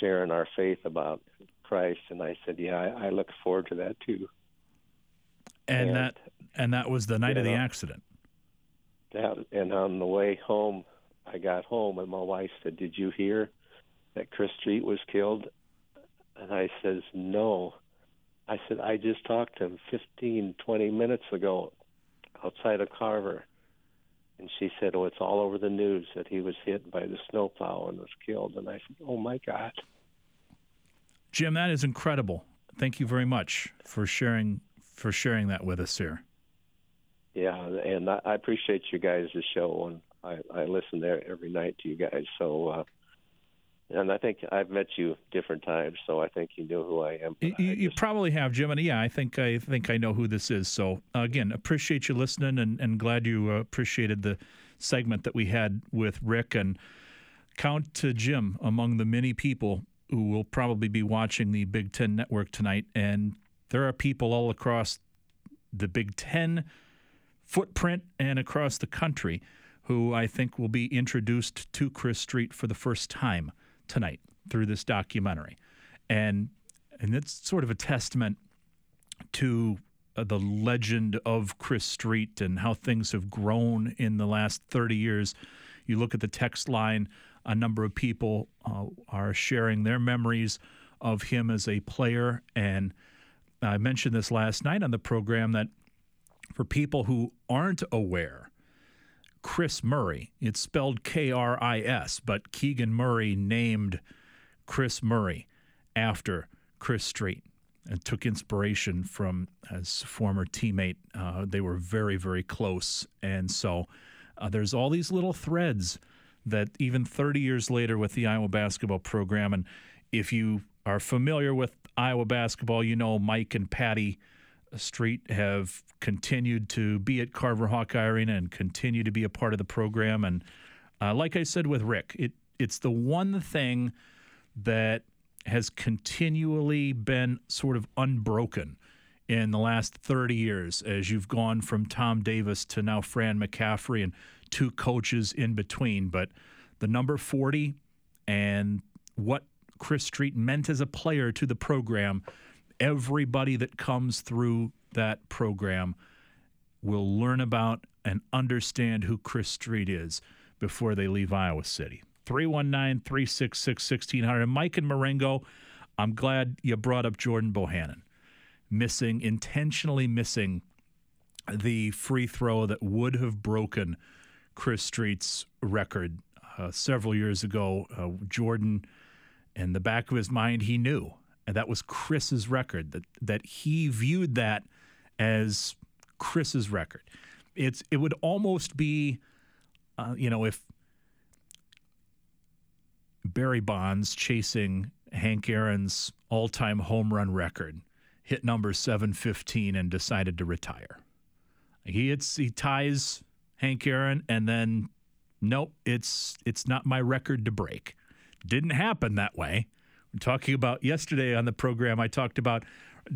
sharing our faith about Christ, and I said, "Yeah, I, I look forward to that too." And, and that and that was the night of the accident. That and on the way home, I got home, and my wife said, "Did you hear that Chris Street was killed?" And I says, "No." I said, "I just talked to him 15, 20 minutes ago outside of Carver." And she said, "Oh, it's all over the news that he was hit by the snowplow and was killed." And I said, "Oh my God!" Jim, that is incredible. Thank you very much for sharing for sharing that with us here. Yeah, and I appreciate you guys' show, and I, I listen there every night to you guys. So, uh, and I think I've met you different times, so I think you know who I am. You, I you probably have, Jim, and yeah, I think I think I know who this is. So again, appreciate you listening, and, and glad you uh, appreciated the segment that we had with Rick, and count to Jim among the many people who will probably be watching the Big Ten Network tonight. And there are people all across the Big Ten footprint and across the country who I think will be introduced to Chris Street for the first time tonight through this documentary. And and it's sort of a testament to uh, the legend of Chris Street and how things have grown in the last 30 years. You look at the text line a number of people uh, are sharing their memories of him as a player. And I mentioned this last night on the program that for people who aren't aware, Kris Murray, it's spelled K R I S, but Keegan Murray named Kris Murray after Chris Street and took inspiration from his former teammate. Uh, they were very, very close. And so uh, there's all these little threads that even 30 years later with the Iowa basketball program, and if you are familiar with Iowa basketball, you know Mike and Patty Street have continued to be at Carver Hawkeye Arena and continue to be a part of the program. And uh, like I said with Rick, it it's the one thing that has continually been sort of unbroken in the last 30 years as you've gone from Tom Davis to now Fran McCaffery and two coaches in between. But the number 40 and what Chris Street meant as a player to the program, everybody that comes through that program will learn about and understand who Chris Street is before they leave Iowa City. 319 366 1600. Mike and Marengo, I'm glad you brought up Jordan Bohannon. Missing, intentionally missing the free throw that would have broken Chris Street's record uh, several years ago. Uh, Jordan, in the back of his mind, he knew, and that was Chris's record, that, that he viewed that as Chris's record. It's It would almost be, uh, you know, if Barry Bonds chasing Hank Aaron's all time home run record, hit number 715 and decided to retire. He hits, he ties Hank Aaron and then nope, it's it's not my record to break. Didn't happen that way. Talking about yesterday on the program I talked about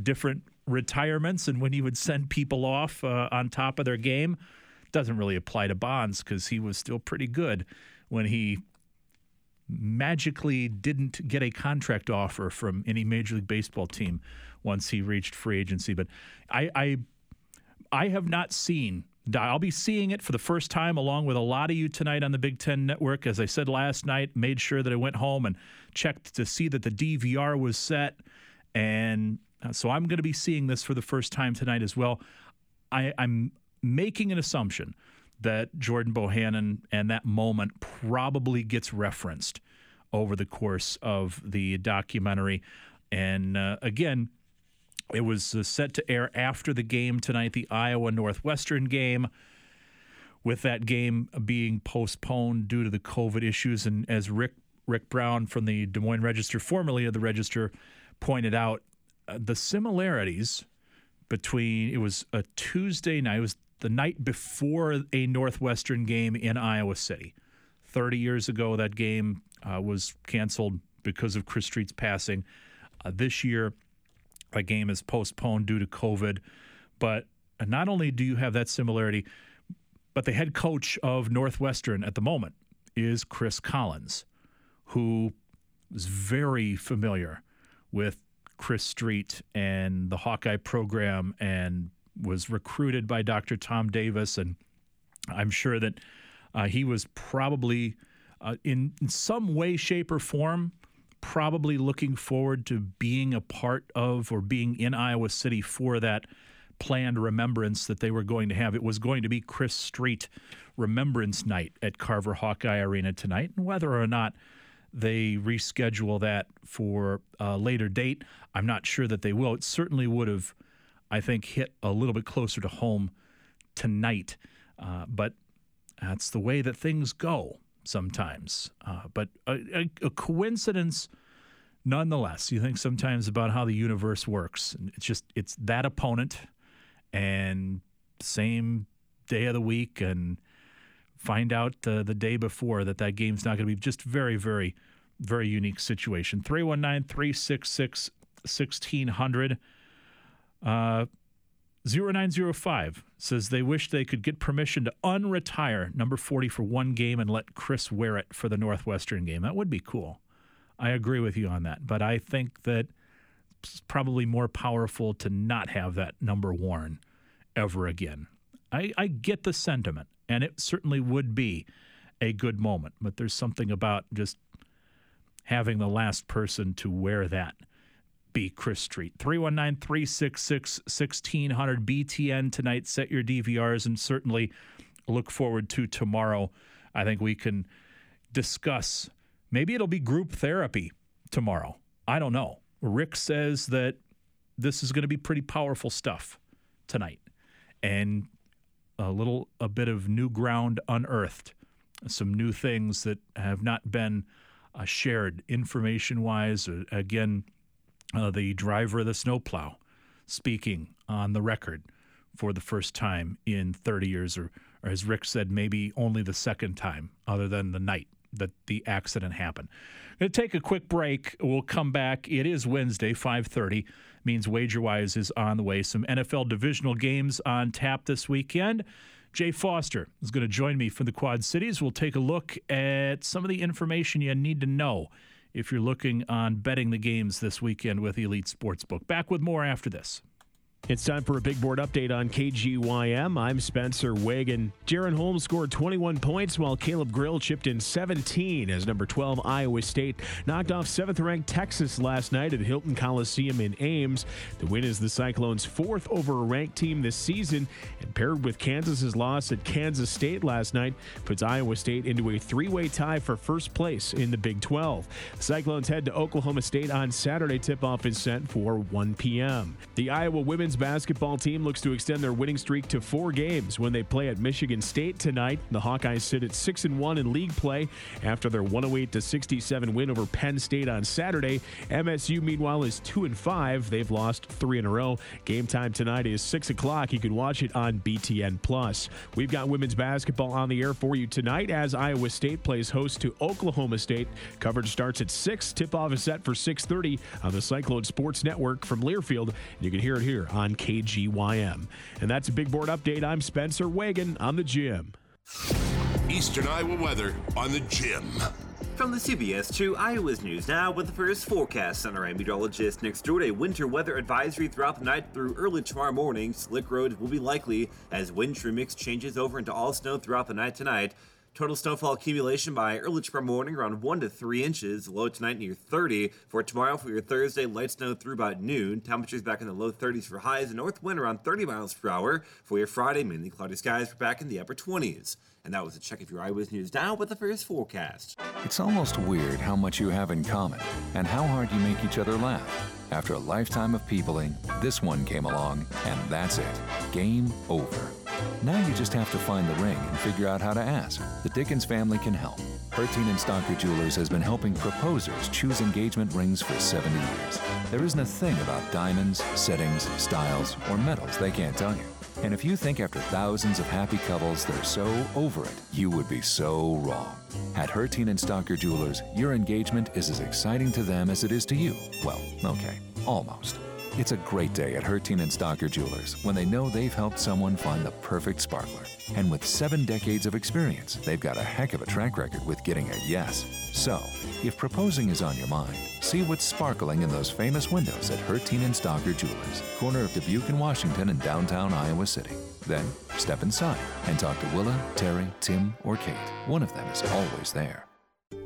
different retirements and when he would send people off uh, on top of their game. Doesn't really apply to Bonds because he was still pretty good when he magically didn't get a contract offer from any Major League Baseball team once he reached free agency. But I, I, I have not seen. I'll be seeing it for the first time along with a lot of you tonight on the Big Ten Network. As I said last night, made sure that I went home and checked to see that the DVR was set. And uh, so I'm going to be seeing this for the first time tonight as well. I, I'm making an assumption that Jordan Bohannon and that moment probably gets referenced over the course of the documentary. And uh, again, it was uh, set to air after the game tonight, the Iowa Northwestern game, with that game being postponed due to the COVID issues. And as Rick Rick Brown from the Des Moines Register, formerly of the Register, pointed out, uh, the similarities between it was a Tuesday night. It was the night before a Northwestern game in Iowa City. 30 years ago, that game uh, was canceled because of Chris Street's passing. Uh, this year, that game is postponed due to COVID. But not only do you have that similarity, but the head coach of Northwestern at the moment is Chris Collins, who is very familiar with Chris Street and the Hawkeye program and was recruited by Dr. Tom Davis, and I'm sure that uh, he was probably uh, in, in some way, shape, or form probably looking forward to being a part of or being in Iowa City for that planned remembrance that they were going to have. It was going to be Chris Street Remembrance Night at Carver Hawkeye Arena tonight, and whether or not they reschedule that for a later date, I'm not sure that they will. It certainly would have I think, hit a little bit closer to home tonight. Uh, but that's the way that things go sometimes. Uh, but a, a, a, coincidence, nonetheless. You think sometimes about how the universe works. It's just it's that opponent, and same day of the week, and find out uh, the day before that that game's not going to be just very, very, very unique situation. 319 366 1600. Uh, 0905 says they wish they could get permission to unretire number 40 for one game and let Chris wear it for the Northwestern game. That would be cool. I agree with you on that. But I think that it's probably more powerful to not have that number worn ever again. I, I get the sentiment, and it certainly would be a good moment. But there's something about just having the last person to wear that be Chris Street. 319 366 1600 BTN tonight. Set your DVRs and certainly look forward to tomorrow. I think we can discuss maybe it'll be group therapy tomorrow. I don't know. Rick says that this is going to be pretty powerful stuff tonight and a little a bit of new ground unearthed some new things that have not been uh, shared information wise uh, again uh, the driver of the snowplow speaking on the record for the first time in 30 years or, or as rick said maybe only the second time other than the night that the accident happened going to take a quick break we'll come back it is wednesday 5.30 means WagerWise is on the way. Some NFL divisional games on tap this weekend. Jay Foster is going to join me from the Quad Cities. We'll take a look at some of the information you need to know if you're looking on betting the games this weekend with Elite Sportsbook. Back with more after this. It's time for a big board update on KGYM. I'm Spencer Wagon. Jaren Holmes scored 21 points while Caleb Grill chipped in 17 as number 12 Iowa State knocked off 7th ranked Texas last night at Hilton Coliseum in Ames. The win is the Cyclones' fourth over ranked team this season and paired with Kansas's loss at Kansas State last night puts Iowa State into a three-way tie for first place in the Big 12. The Cyclones head to Oklahoma State on Saturday. Tip-off is set for 1 p.m. The Iowa women's basketball team looks to extend their winning streak to four games when they play at Michigan State tonight. The Hawkeyes sit at 6 and 1 in league play after their 108 to 67 win over Penn State on Saturday. MSU, meanwhile, is 2 and 5. They've lost three in a row. Game time tonight is 6 o'clock. You can watch it on BTN Plus. We've got women's basketball on the air for you tonight as Iowa State plays host to Oklahoma State. Coverage starts at 6. Tip off is set for 6:30 on the Cyclone Sports Network from Learfield. You can hear it here KGYM. And that's a big board update. I'm Spencer Wagon on the gym. Eastern Iowa weather on the gym. From the CBS 2 Iowa's News Now with the first forecast center. I'm meteorologist Nick Stewart. A winter weather advisory throughout the night through early tomorrow morning. Slick roads will be likely as wintry mix changes over into all snow throughout the night tonight. Total snowfall accumulation by early tomorrow morning around 1 to 3 inches. Low tonight near 30. For tomorrow, for your Thursday, light snow through about noon. Temperatures back in the low 30s for highs. and north wind around 30 miles per hour. For your Friday, mainly cloudy skies. We're back in the upper 20s. And that was a check of your Iowa's News Now with the first forecast. It's almost weird how much you have in common and how hard you make each other laugh. After a lifetime of peopling, this one came along, and that's it. Game over. Now you just have to find the ring and figure out how to ask. The Dickens family can help. Herteen and Stocker Jewelers has been helping proposers choose engagement rings for 70 years. There isn't a thing about diamonds, settings, styles, or metals they can't tell you. And if you think after thousands of happy couples they're so over it, you would be so wrong. At Herteen and Stocker Jewelers, your engagement is as exciting to them as it is to you. Well, okay, almost. It's a great day at Herteen and Stocker Jewelers when they know they've helped someone find the perfect sparkler. And with seven decades of experience, they've got a heck of a track record with getting a yes. So, if proposing is on your mind, see what's sparkling in those famous windows at Herteen and Stocker Jewelers, corner of Dubuque and Washington in downtown Iowa City. Then, step inside and talk to Willa, Terry, Tim, or Kate. One of them is always there.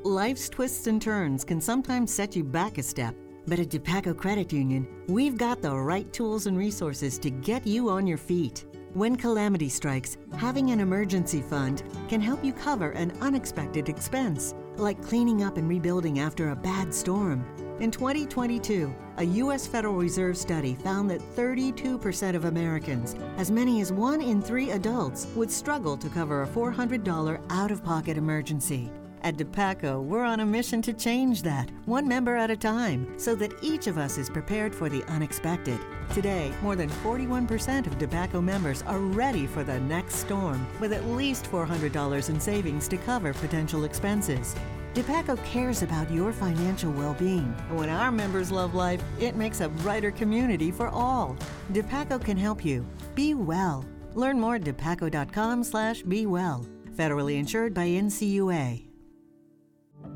Life's twists and turns can sometimes set you back a step. But at Dupaco Credit Union, we've got the right tools and resources to get you on your feet. When calamity strikes, having an emergency fund can help you cover an unexpected expense, like cleaning up and rebuilding after a bad storm. In 2022, a U.S. Federal Reserve study found that 32% of Americans, as many as one in three adults, would struggle to cover a $400 out of pocket emergency. At Dupaco, we're on a mission to change that, one member at a time, so that each of us is prepared for the unexpected. Today, more than 41% of Dupaco members are ready for the next storm, with at least $400 in savings to cover potential expenses. Dupaco cares about your financial well-being. And when our members love life, it makes a brighter community for all. Dupaco can help you. Be well. Learn more at dupaco.com slash be well. Federally insured by NCUA.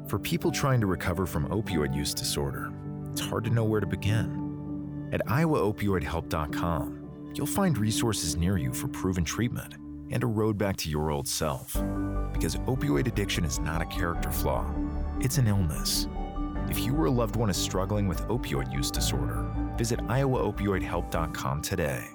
For people trying to recover from opioid use disorder, it's hard to know where to begin. At iowaopioidhelp.com, you'll find resources near you for proven treatment and a road back to your old self. Because opioid addiction is not a character flaw, it's an illness. If you or a loved one is struggling with opioid use disorder, visit iowaopioidhelp.com today.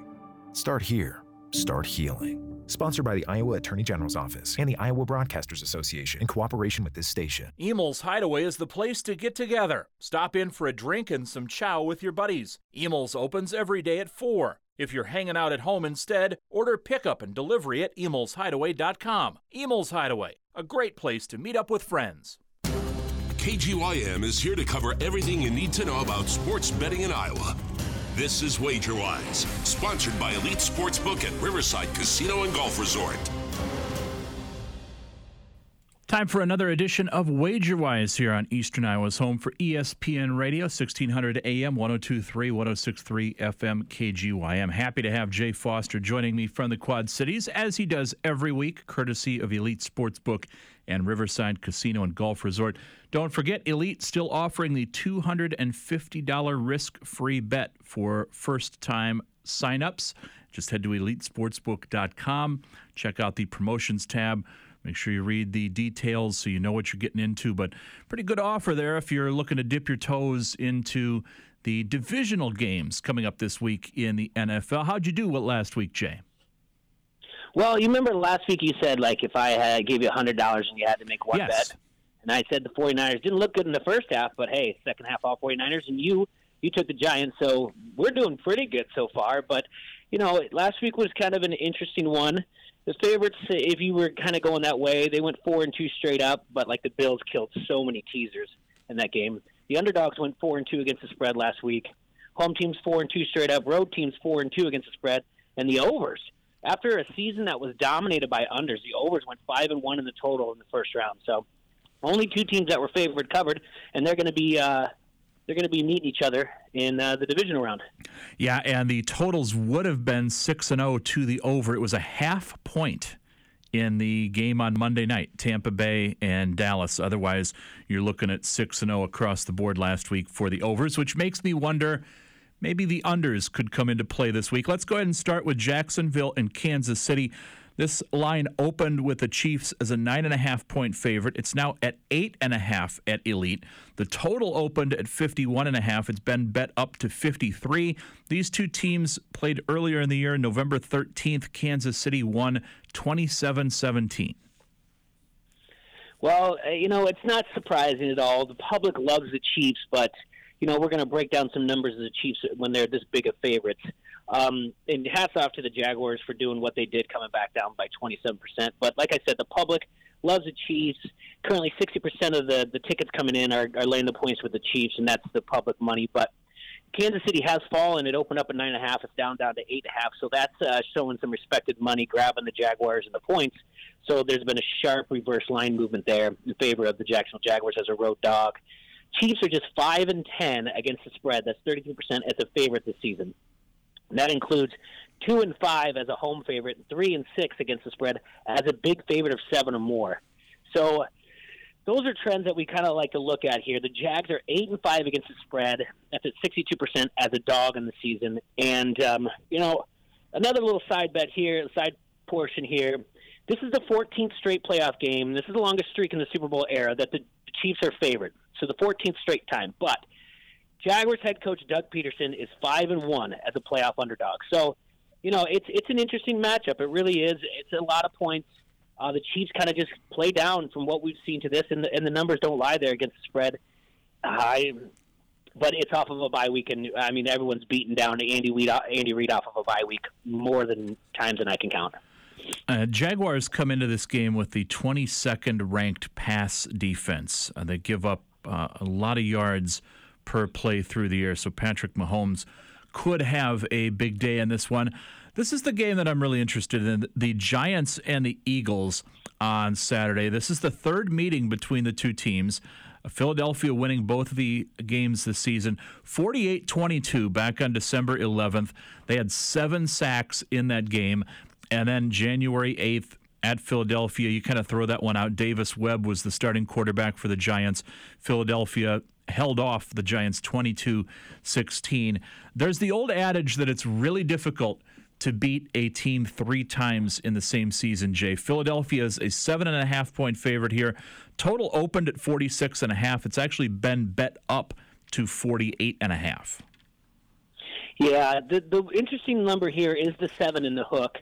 Start here. Start healing. Sponsored by the Iowa Attorney General's Office and the Iowa Broadcasters Association in cooperation with this station. Emil's Hideaway is the place to get together. Stop in for a drink and some chow with your buddies. Emil's opens every day at 4. If you're hanging out at home instead, order pickup and delivery at emilshideaway.com. Emil's Hideaway, a great place to meet up with friends. KGYM is here to cover everything you need to know about sports betting in Iowa. This is WagerWise, sponsored by Elite Sportsbook at Riverside Casino and Golf Resort. Time for another edition of WagerWise here on Eastern Iowa's home for ESPN Radio, 1600 AM, 1023, 1063 FM, KGYM. Happy to have Jay Foster joining me from the Quad Cities, as he does every week, courtesy of Elite Sportsbook and Riverside Casino and Golf Resort. Don't forget, Elite still offering the $250 risk free bet for first time signups. Just head to elitesportsbook.com, check out the promotions tab. Make sure you read the details so you know what you're getting into. But pretty good offer there if you're looking to dip your toes into the divisional games coming up this week in the NFL. How'd you do last week, Jay? Well, you remember last week you said like if I had, gave you a hundred dollars and you had to make one yes. bet, and I said the 49ers didn't look good in the first half, but hey, second half all 49ers, and you you took the Giants, so we're doing pretty good so far. But you know, last week was kind of an interesting one. The favorites, if you were kind of going that way, they went four and two straight up, but like the Bills killed so many teasers in that game. The underdogs went four and two against the spread last week. Home teams four and two straight up. Road teams four and two against the spread, and the overs. After a season that was dominated by unders, the overs went five and one in the total in the first round. So only two teams that were favored covered, and they're going to be uh, they're going to be meeting each other in uh, the divisional round. Yeah, and the totals would have been six and zero to the over. It was a half point in the game on Monday night, Tampa Bay and Dallas. Otherwise, you're looking at six and zero across the board last week for the overs, which makes me wonder. Maybe the unders could come into play this week. Let's go ahead and start with Jacksonville and Kansas City. This line opened with the Chiefs as a nine and a half point favorite. It's now at eight and a half at Elite. The total opened at 51 and a half. It's been bet up to 53. These two teams played earlier in the year, November 13th. Kansas City won 27 17. Well, uh, you know, it's not surprising at all. The public loves the Chiefs, but you know, we're going to break down some numbers of the Chiefs when they're this big of favorites. Um, and hats off to the Jaguars for doing what they did, coming back down by 27%. But like I said, the public loves the Chiefs. Currently, 60% of the, the tickets coming in are, are laying the points with the Chiefs, and that's the public money. But Kansas City has fallen. It opened up at nine and a half. It's down down to eight and a half. So that's uh, showing some respected money, grabbing the Jaguars and the points. So there's been a sharp reverse line movement there in favor of the Jacksonville Jaguars as a road dog. Chiefs are just five and ten against the spread. That's 33% as a favorite this season. And that includes two and five as a home favorite, and three and six against the spread as a big favorite of seven or more. So those are trends that we kind of like to look at here. The Jags are eight and five against the spread. That's at 62% as a dog in the season. And um, you know, another little side bet here, side portion here. This is the 14th straight playoff game. This is the longest streak in the Super Bowl era that the Chiefs are favored. So the 14th straight time. But Jaguars head coach Doug Pederson is five and one as a playoff underdog. So, you know, it's it's an interesting matchup. It really is. It's a lot of points. Uh, the Chiefs kind of just play down from what we've seen to this, and the, and the numbers don't lie there against the spread. I, but it's off of a bye week, and I mean everyone's beaten down to Andy Reid, Andy Reid off of a bye week more than times than I can count. Uh, Jaguars come into this game with the 22nd ranked pass defense. Uh, they give up uh, a lot of yards per play through the air. So Patrick Mahomes could have a big day in this one. This is the game that I'm really interested in the Giants and the Eagles on Saturday. This is the third meeting between the two teams. Philadelphia winning both of the games this season 48 22 back on December 11th. They had seven sacks in that game. And then January 8th, at Philadelphia. You kind of throw that one out. Davis Webb was the starting quarterback for the Giants. Philadelphia held off the Giants 22 16. There's the old adage that it's really difficult to beat a team three times in the same season, Jay. Philadelphia is a seven and a half point favorite here. Total opened at 46 and a half. It's actually been bet up to 48 and a half. Yeah, the the interesting number here is the seven in the hook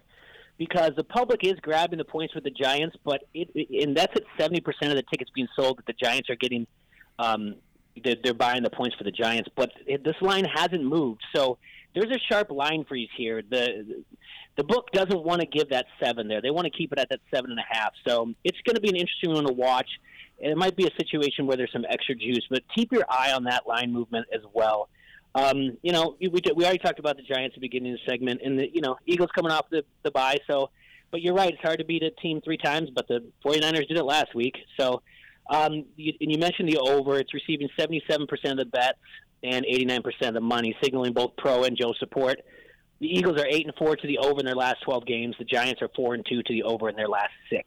because the public is grabbing the points with the Giants, but it, and that's at seventy percent of the tickets being sold that the Giants are getting. Um, they're, they're buying the points for the Giants, but it, this line hasn't moved. So there's a sharp line freeze here. The the book doesn't want to give that seven there. They want to keep it at that seven and a half. So it's going to be an interesting one to watch. It might be a situation where there's some extra juice, but keep your eye on that line movement as well. Um, you know, we, we already talked about the Giants at the beginning of the segment, and the you know Eagles coming off the the bye. So, but you're right, it's hard to beat a team three times, but the 49ers did it last week. So, um, you, and you mentioned the over; it's receiving 77% of the bets and 89% of the money, signaling both pro and Joe support. The Eagles are eight and four to the over in their last 12 games. The Giants are four and two to the over in their last six.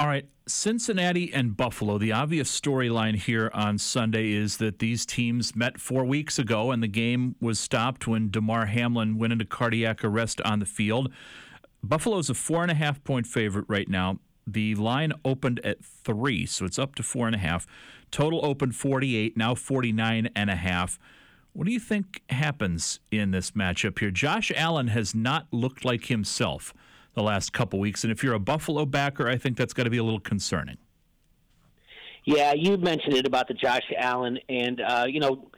All right, Cincinnati and Buffalo. The obvious storyline here on Sunday is that these teams met four weeks ago, and the game was stopped when Damar Hamlin went into cardiac arrest on the field. Buffalo's a four and a half point favorite right now. The line opened at three, so it's up to four and a half. Total opened 48, now 49 and a half. What do you think happens in this matchup here? Josh Allen has not looked like himself the last couple weeks. And if you're a Buffalo backer, I think that's got to be a little concerning. Yeah, you mentioned it about the Josh Allen, and uh, you know,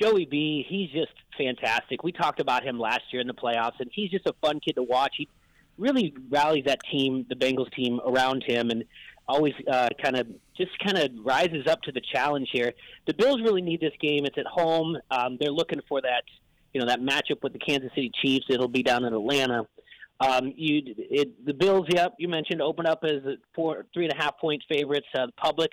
Joey B. He's just fantastic. We talked about him last year in the playoffs, and he's just a fun kid to watch. He really rallies that team, the Bengals team, around him, and always uh, kind of just kind of rises up to the challenge here. The Bills really need this game. It's at home. Um, they're looking for that, you know, that matchup with the Kansas City Chiefs. It'll be down in Atlanta. Um, you, it, the Bills, yep, you mentioned, open up as four, three and a half point favorites. Uh, the public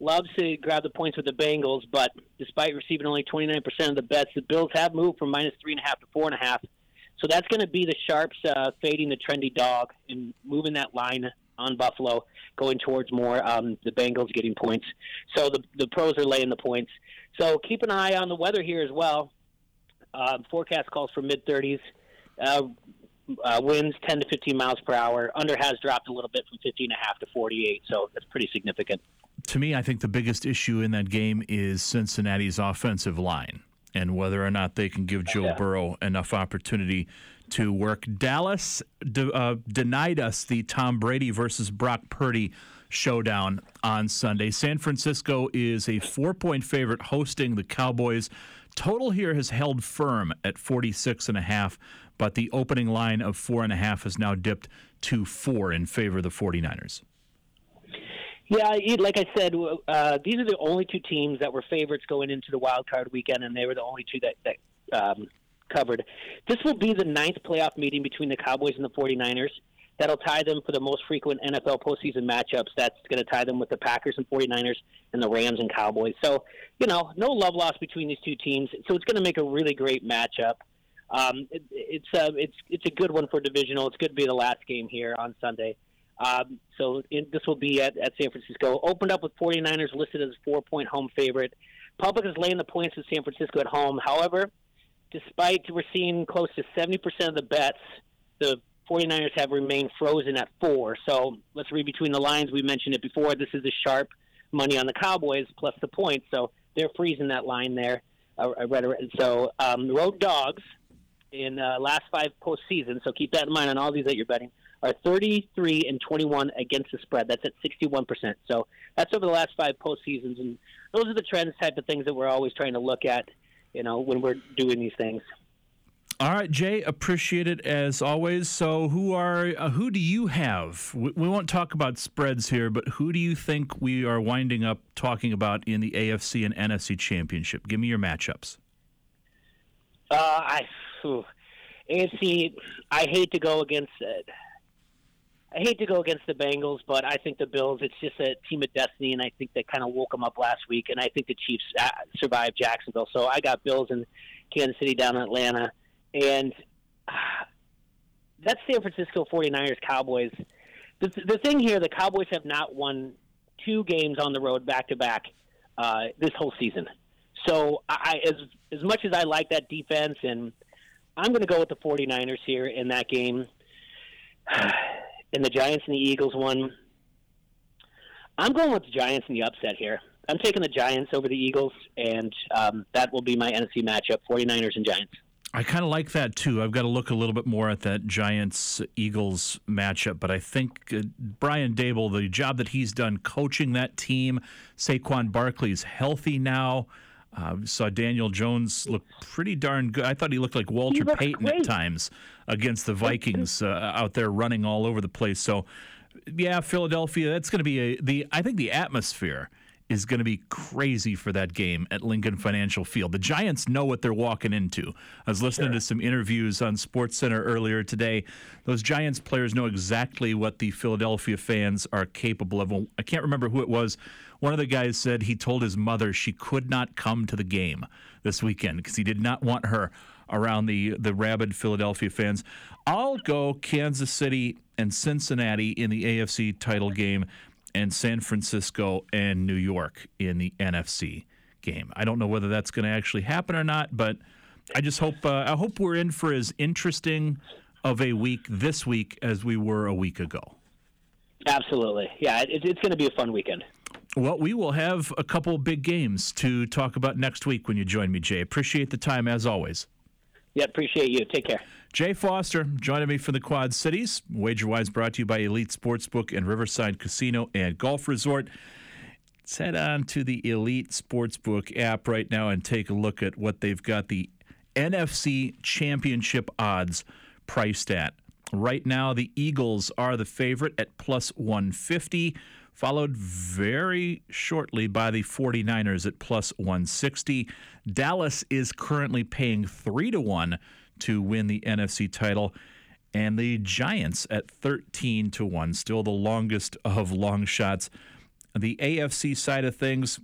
loves to grab the points with the Bengals, but despite receiving only 29% of the bets, the Bills have moved from minus three and a half to four and a half. So that's going to be the sharps uh, fading the trendy dog and moving that line on Buffalo, going towards more um, the Bengals getting points. So the the pros are laying the points. So keep an eye on the weather here as well. Uh, forecast calls for mid 30s. Uh, uh, winds 10 to 15 miles per hour. Under has dropped a little bit from 15 and a half to 48, so that's pretty significant. To me, I think the biggest issue in that game is Cincinnati's offensive line and whether or not they can give Joe yeah. Burrow enough opportunity to work. Dallas de- uh, denied us the Tom Brady versus Brock Purdy showdown on Sunday. San Francisco is a four point favorite hosting the Cowboys. Total here has held firm at 46 and a half but the opening line of four and a half has now dipped to four in favor of the 49ers. Yeah, like I said, uh, these are the only two teams that were favorites going into the wild card weekend, and they were the only two that, that um, covered. This will be the ninth playoff meeting between the Cowboys and the 49ers. That'll tie them for the most frequent NFL postseason matchups. That's going to tie them with the Packers and 49ers and the Rams and Cowboys. So, you know, no love lost between these two teams. So it's going to make a really great matchup um, it, it's a uh, it's it's a good one for divisional. It's good to be the last game here on Sunday. Um, so in, this will be at, at San Francisco. Opened up with 49ers listed as a four point home favorite. Public is laying the points with San Francisco at home. However, despite we're seeing close to 70% of the bets, the 49ers have remained frozen at four. So let's read between the lines. We mentioned it before. This is a sharp money on the Cowboys plus the points. So they're freezing that line there. Uh, I read it. So um, road dogs in uh, last five postseasons, so keep that in mind on all these that you're betting, are 33 and 21 against the spread. That's at 61%. So that's over the last five postseasons, and those are the trends type of things that we're always trying to look at, you know, when we're doing these things. All right, Jay, appreciate it as always. So, who are uh, who do you have? We, we, won't talk about spreads here, but who do you think we are winding up talking about in the AFC and NFC championship? Give me your matchups. Uh, I. AFC, I hate to go against it. I hate to go against the Bengals, but I think the Bills. It's just a team of destiny, and I think they kind of woke them up last week. And I think the Chiefs uh, survived Jacksonville, so I got Bills in Kansas City down in Atlanta, and that's San Francisco 49ers Cowboys. The, the thing here, the Cowboys have not won two games on the road back to back this whole season. So I, as as much as I like that defense and I'm going to go with the 49ers here in that game. and the Giants and the Eagles one. I'm going with the Giants in the upset here. I'm taking the Giants over the Eagles, and um, that will be my NFC matchup 49ers and Giants. I kind of like that too. I've got to look a little bit more at that Giants Eagles matchup, but I think uh, Brian Daboll, the job that he's done coaching that team, Saquon Barkley's healthy now. Uh, saw Daniel Jones look pretty darn good. I thought he looked like Walter Payton great. at times against the Vikings uh, out there running all over the place. So, yeah, Philadelphia. That's going to be a the. I think the atmosphere is going to be crazy for that game at Lincoln Financial Field. The Giants know what they're walking into. I was listening to some interviews on Sports Center earlier today. Those Giants players know exactly what the Philadelphia fans are capable of. I can't remember who it was. One of the guys said he told his mother she could not come to the game this weekend because he did not want her around the the rabid Philadelphia fans. I'll go Kansas City and Cincinnati in the AFC title game and San Francisco and New York in the NFC game. I don't know whether that's going to actually happen or not, but I just hope uh, I hope we're in for as interesting of a week this week as we were a week ago. Absolutely. Yeah, it, it's going to be a fun weekend. Well, we will have a couple big games to talk about next week when you join me, Jay. Appreciate the time as always. Yeah, appreciate you. Take care. Jay Foster joining me from the Quad Cities. WagerWise brought to you by Elite Sportsbook and Riverside Casino and Golf Resort. Let's head on to the Elite Sportsbook app right now and take a look at what they've got the NFC Championship odds priced at. Right now, the Eagles are the favorite at plus 150, followed very shortly by the 49ers at plus 160. Dallas is currently paying 3 to 1 to win the NFC title and the Giants at 13 to 1, still the longest of long shots. The AFC side of things,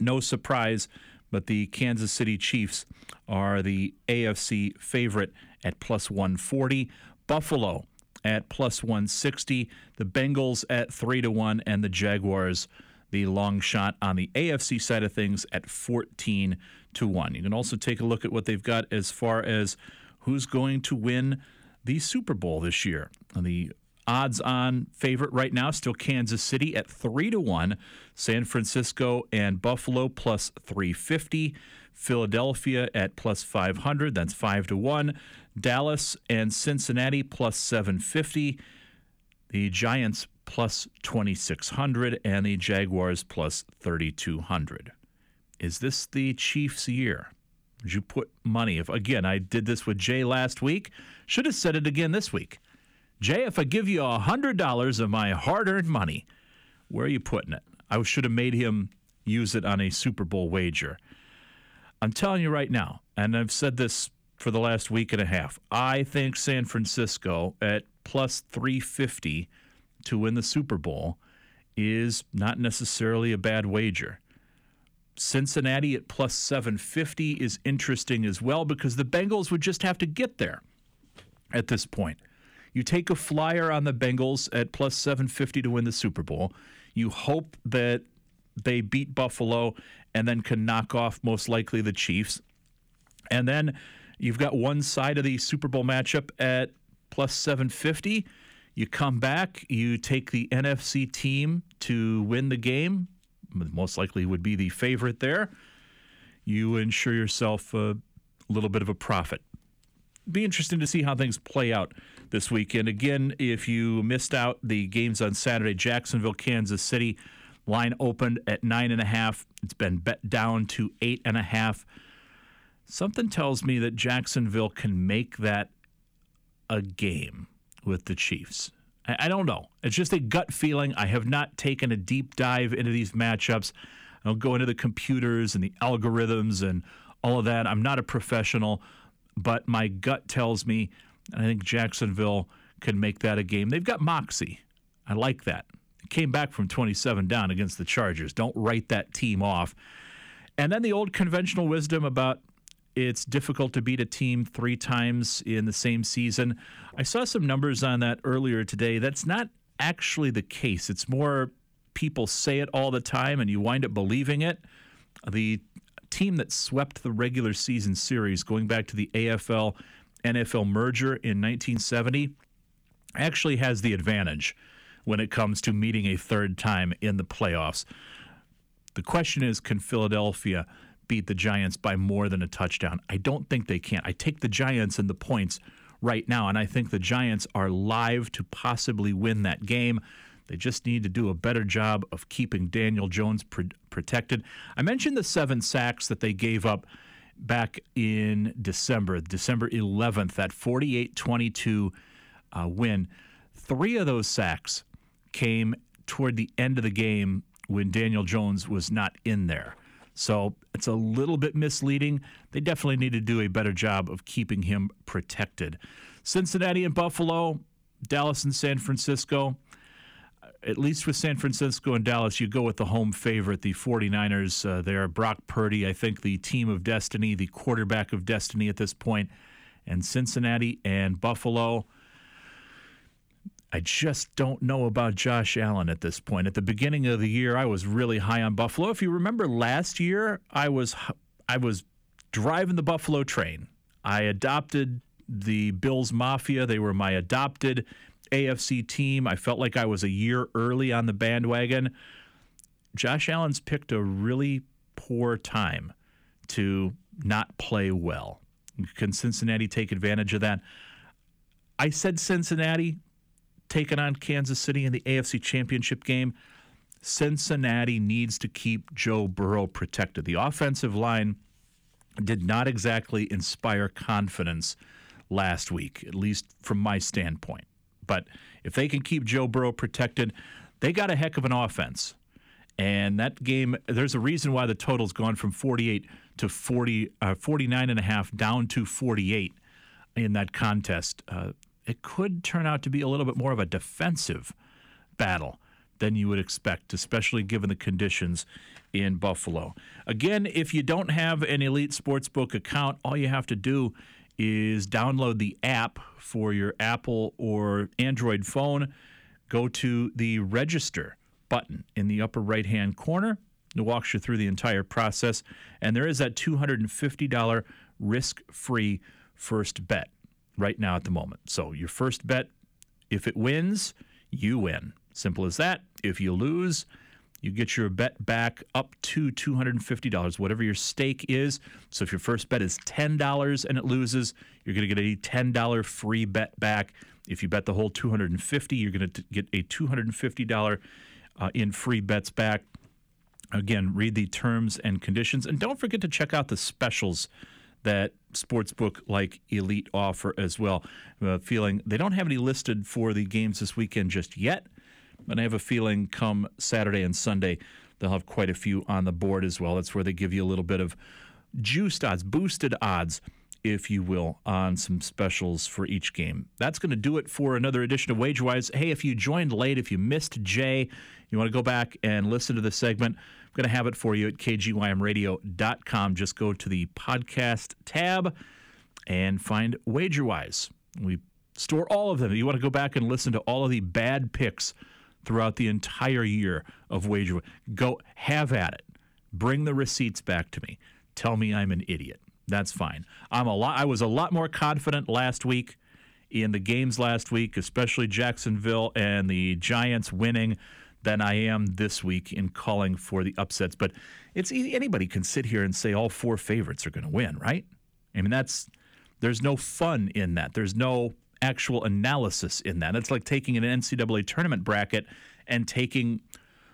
no surprise, but the Kansas City Chiefs are the AFC favorite at plus 140. Buffalo at plus 160, the Bengals at 3 to 1 and the Jaguars the long shot on the AFC side of things at 14 to 1. You can also take a look at what they've got as far as who's going to win the Super Bowl this year. The odds on favorite right now still Kansas City at 3 to 1, San Francisco and Buffalo plus 350, Philadelphia at plus 500, that's 5 to 1, Dallas and Cincinnati plus 750, the Giants plus 2600 and the Jaguars plus 3200. Is this the Chiefs year? Would you put money if again I did this with Jay last week? Should have said it again this week. Jay, if I give you a hundred dollars of my hard-earned money, where are you putting it? I should have made him use it on a Super Bowl wager. I'm telling you right now, and I've said this for the last week and a half. I think San Francisco at plus 350 to win the Super Bowl is not necessarily a bad wager. Cincinnati at plus 750 is interesting as well because the Bengals would just have to get there at this point. You take a flyer on the Bengals at plus 750 to win the Super Bowl. You hope that they beat Buffalo and then can knock off most likely the Chiefs. And then you've got one side of the Super Bowl matchup at plus 750. You come back, you take the NFC team to win the game, most likely would be the favorite there. You ensure yourself a little bit of a profit. Be interesting to see how things play out this weekend. Again, if you missed out the games on Saturday, Jacksonville, Kansas City, line opened at nine and a half. It's been bet down to eight and a half. Something tells me that Jacksonville can make that a game with the Chiefs. I, I don't know. It's just a gut feeling. I have not taken a deep dive into these matchups. I don't go into the computers and the algorithms and all of that. I'm not a professional, but my gut tells me I think Jacksonville can make that a game. They've got moxie. I like that. Came back from 27 down against the Chargers. Don't write that team off. And then the old conventional wisdom about it's difficult to beat a team three times in the same season. I saw some numbers on that earlier today. That's not actually the case. It's more people say it all the time and you wind up believing it. The team that swept the regular season series going back to the AFL NFL merger in 1970 actually has the advantage when it comes to meeting a third time in the playoffs. The question is can Philadelphia beat the Giants by more than a touchdown? I don't think they can. I take the Giants and the points right now, and I think the Giants are live to possibly win that game. They just need to do a better job of keeping Daniel Jones pr- protected. I mentioned the seven sacks that they gave up back in December, December 11th, that 48 22 uh, win. Three of those sacks came toward the end of the game when Daniel Jones was not in there. So it's a little bit misleading. They definitely need to do a better job of keeping him protected. Cincinnati and Buffalo, Dallas and San Francisco. At least with San Francisco and Dallas, you go with the home favorite, the 49ers. Uh, there, Brock Purdy, I think the team of destiny, the quarterback of destiny at this point. And Cincinnati and Buffalo. I just don't know about Josh Allen at this point. At the beginning of the year, I was really high on Buffalo. If you remember last year, I was I was driving the Buffalo train. I adopted the Bills Mafia. They were my adopted AFC team. I felt like I was a year early on the bandwagon. Josh Allen's picked a really poor time to not play well. Can Cincinnati take advantage of that? I said Cincinnati taking on Kansas City in the AFC Championship game. Cincinnati needs to keep Joe Burrow protected. The offensive line did not exactly inspire confidence last week, at least from my standpoint. But if they can keep Joe Burrow protected, they got a heck of an offense. And that game, there's a reason why the total's gone from 48 to 40, uh, 49 and a half down to 48 in that contest. Uh, it could turn out to be a little bit more of a defensive battle than you would expect, especially given the conditions in Buffalo. Again, if you don't have an Elite Sportsbook account, all you have to do is download the app for your Apple or Android phone. Go to the register button in the upper right hand corner. It walks you through the entire process. And there is that $250 risk free first bet right now at the moment. So your first bet, if it wins, you win. Simple as that. If you lose, you get your bet back up to $250, whatever your stake is. So if your first bet is $10 and it loses, you're going to get a $10 free bet back. If you bet the whole 250, you're going to get a $250 uh, in free bets back. Again, read the terms and conditions and don't forget to check out the specials that sportsbook like Elite offer as well. Feeling they don't have any listed for the games this weekend just yet, but I have a feeling come Saturday and Sunday they'll have quite a few on the board as well. That's where they give you a little bit of juiced odds, boosted odds, if you will, on some specials for each game. That's going to do it for another edition of WagerWise. Hey, if you joined late, if you missed Jay, you want to go back and listen to the segment. Going to have it for you at kgymradio.com. Just go to the podcast tab and find WagerWise. We store all of them. You want to go back and listen to all of the bad picks throughout the entire year of WagerWise. Go have at it. Bring the receipts back to me. Tell me I'm an idiot. That's fine. I'm a lot. I was a lot more confident last week in the games last week, especially Jacksonville and the Giants winning than I am this week in calling for the upsets. But it's easy. Anybody can sit here and say all four favorites are going to win, right? I mean, that's there's no fun in that. There's no actual analysis in that. It's like taking an NCAA tournament bracket and taking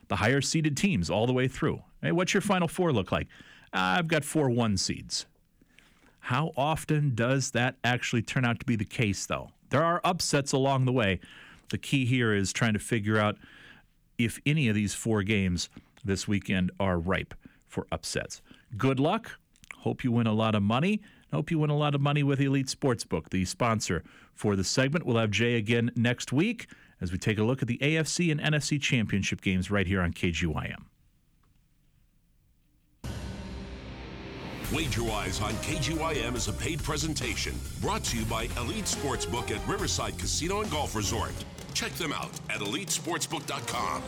the higher seeded teams all the way through. Hey, what's your final four look like? Uh, I've got four one seeds. How often does that actually turn out to be the case, though? There are upsets along the way. The key here is trying to figure out if any of these four games this weekend are ripe for upsets. Good luck. Hope you win a lot of money. Hope you win a lot of money with Elite Sportsbook, the sponsor for the segment. We'll have Jay again next week as we take a look at the AFC and NFC championship games right here on KGYM. WagerWise on KGYM is a paid presentation brought to you by Elite Sportsbook at Riverside Casino and Golf Resort. Check them out at elitesportsbook.com.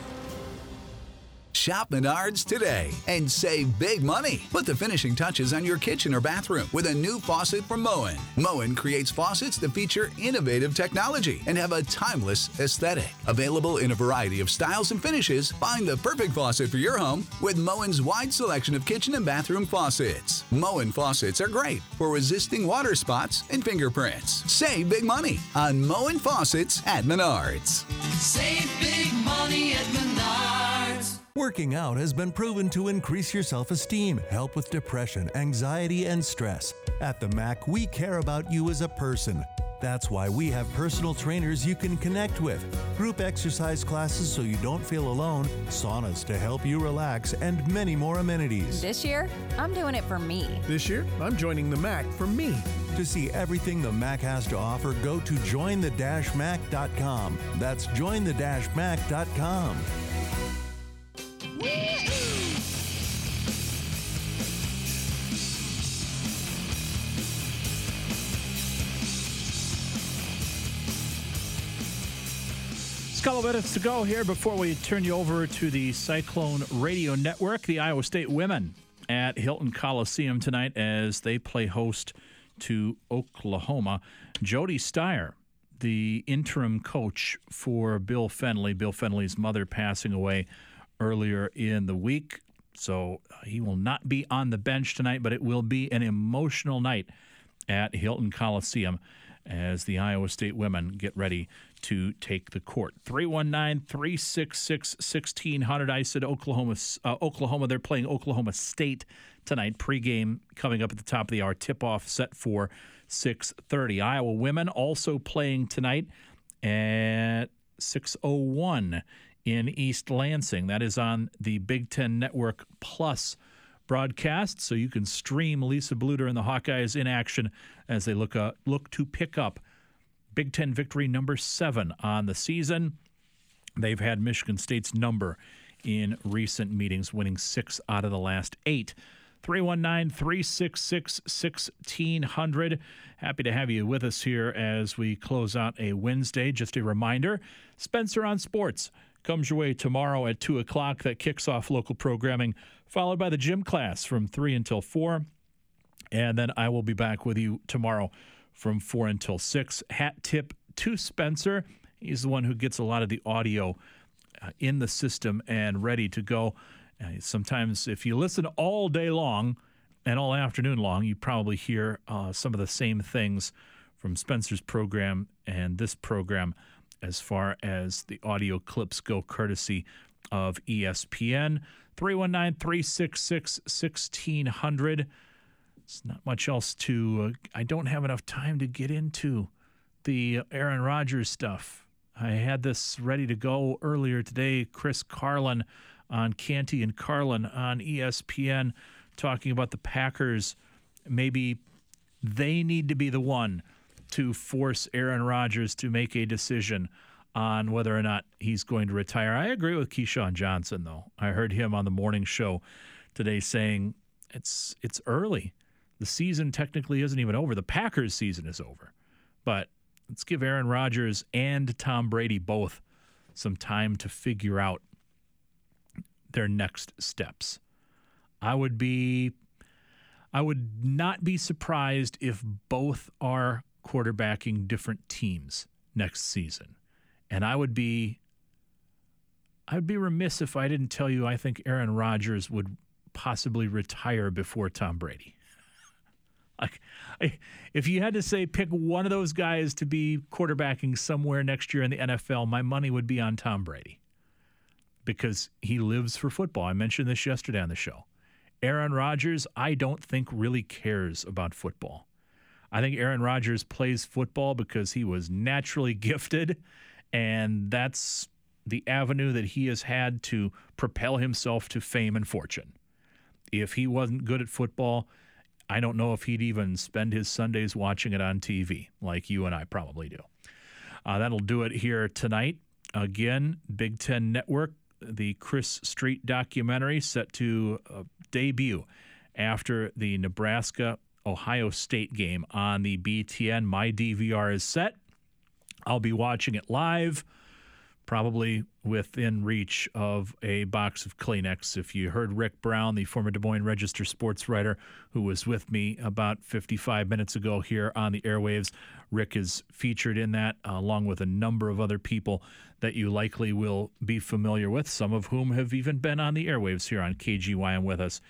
Shop Menards today and save big money. Put the finishing touches on your kitchen or bathroom with a new faucet from Moen. Moen creates faucets that feature innovative technology and have a timeless aesthetic. Available in a variety of styles and finishes, find the perfect faucet for your home with Moen's wide selection of kitchen and bathroom faucets. Moen faucets are great for resisting water spots and fingerprints. Save big money on Moen faucets at Menards. Save big money at Menards. Working out has been proven to increase your self esteem, help with depression, anxiety, and stress. At the MAC, we care about you as a person. That's why we have personal trainers you can connect with, group exercise classes so you don't feel alone, saunas to help you relax, and many more amenities. This year, I'm doing it for me. This year, I'm joining the MAC for me. To see everything the MAC has to offer, go to jointhe-mac.com. That's jointhe-mac.com. A couple minutes to go here before we turn you over to the Cyclone Radio Network. The Iowa State women at Hilton Coliseum tonight as they play host to Oklahoma. Jodi Steyer, the interim coach for Bill Fennelly, Bill Fennelly's mother passing away earlier in the week. So uh, he will not be on the bench tonight, but it will be an emotional night at Hilton Coliseum as the Iowa State women get ready to take the court. 319 366 1600. I said Oklahoma, uh, Oklahoma. They're playing Oklahoma State tonight. Pregame coming up at the top of the hour. Tip off set for 630. Iowa women also playing tonight at 601 in East Lansing. That is on the Big Ten Network Plus broadcast, so you can stream Lisa Bluder and the Hawkeyes in action as they look uh, look to pick up Big Ten victory number seven on the season. They've had Michigan State's number in recent meetings, winning six out of the last eight. 319 366 1600. Happy to have you with us here as we close out a Wednesday. Just a reminder Spencer on Sports comes your way tomorrow at 2 o'clock. That kicks off local programming, followed by the gym class from 3 until 4. And then I will be back with you tomorrow from 4 until 6. Hat tip to Spencer. He's the one who gets a lot of the audio uh, in the system and ready to go. Uh, sometimes, if you listen all day long and all afternoon long, you probably hear uh, some of the same things from Spencer's program and this program as far as the audio clips go, courtesy of ESPN. 319 366 1600. It's not much else to. Uh, I don't have enough time to get into the Aaron Rodgers stuff. I had this ready to go earlier today. Chris Carlin on Canty and Carlin on ESPN talking about the Packers. Maybe they need to be the one to force Aaron Rodgers to make a decision on whether or not he's going to retire. I agree with Keyshawn Johnson, though. I heard him on the morning show today saying it's it's early. The season technically isn't even over. The Packers' season is over, but let's give Aaron Rodgers and Tom Brady both some time to figure out their next steps. I would be I would not be surprised if both are quarterbacking different teams next season. And I would be I would be remiss if I didn't tell you I think Aaron Rodgers would possibly retire before Tom Brady. like if you had to say pick one of those guys to be quarterbacking somewhere next year in the NFL, my money would be on Tom Brady. Because he lives for football. I mentioned this yesterday on the show. Aaron Rodgers, I don't think really cares about football. I think Aaron Rodgers plays football because he was naturally gifted, and that's the avenue that he has had to propel himself to fame and fortune. If he wasn't good at football, I don't know if he'd even spend his Sundays watching it on TV like you and I probably do. Uh, that'll do it here tonight. Again, Big Ten Network, the Chris Street documentary set to uh, debut after the Nebraska Ohio State game on the BTN. My DVR is set. I'll be watching it live probably within reach of a box of Kleenex. If you heard Rick Brown, the former Des Moines Register sports writer who was with me about 55 minutes ago here on the airwaves, Rick is featured in that, uh, along with a number of other people that you likely will be familiar with, some of whom have even been on the airwaves here on KGYM with us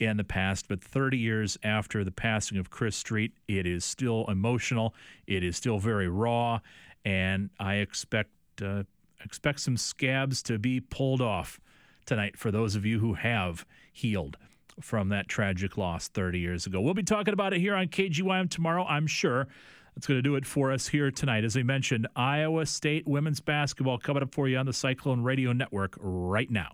in the past. But 30 years after the passing of Chris Street, it is still emotional, it is still very raw, and I expect. Uh, expect some scabs to be pulled off tonight for those of you who have healed from that tragic loss 30 years ago. We'll be talking about it here on KGYM tomorrow, I'm sure. That's going to do it for us here tonight. As I mentioned, Iowa State women's basketball coming up for you on the Cyclone Radio Network right now.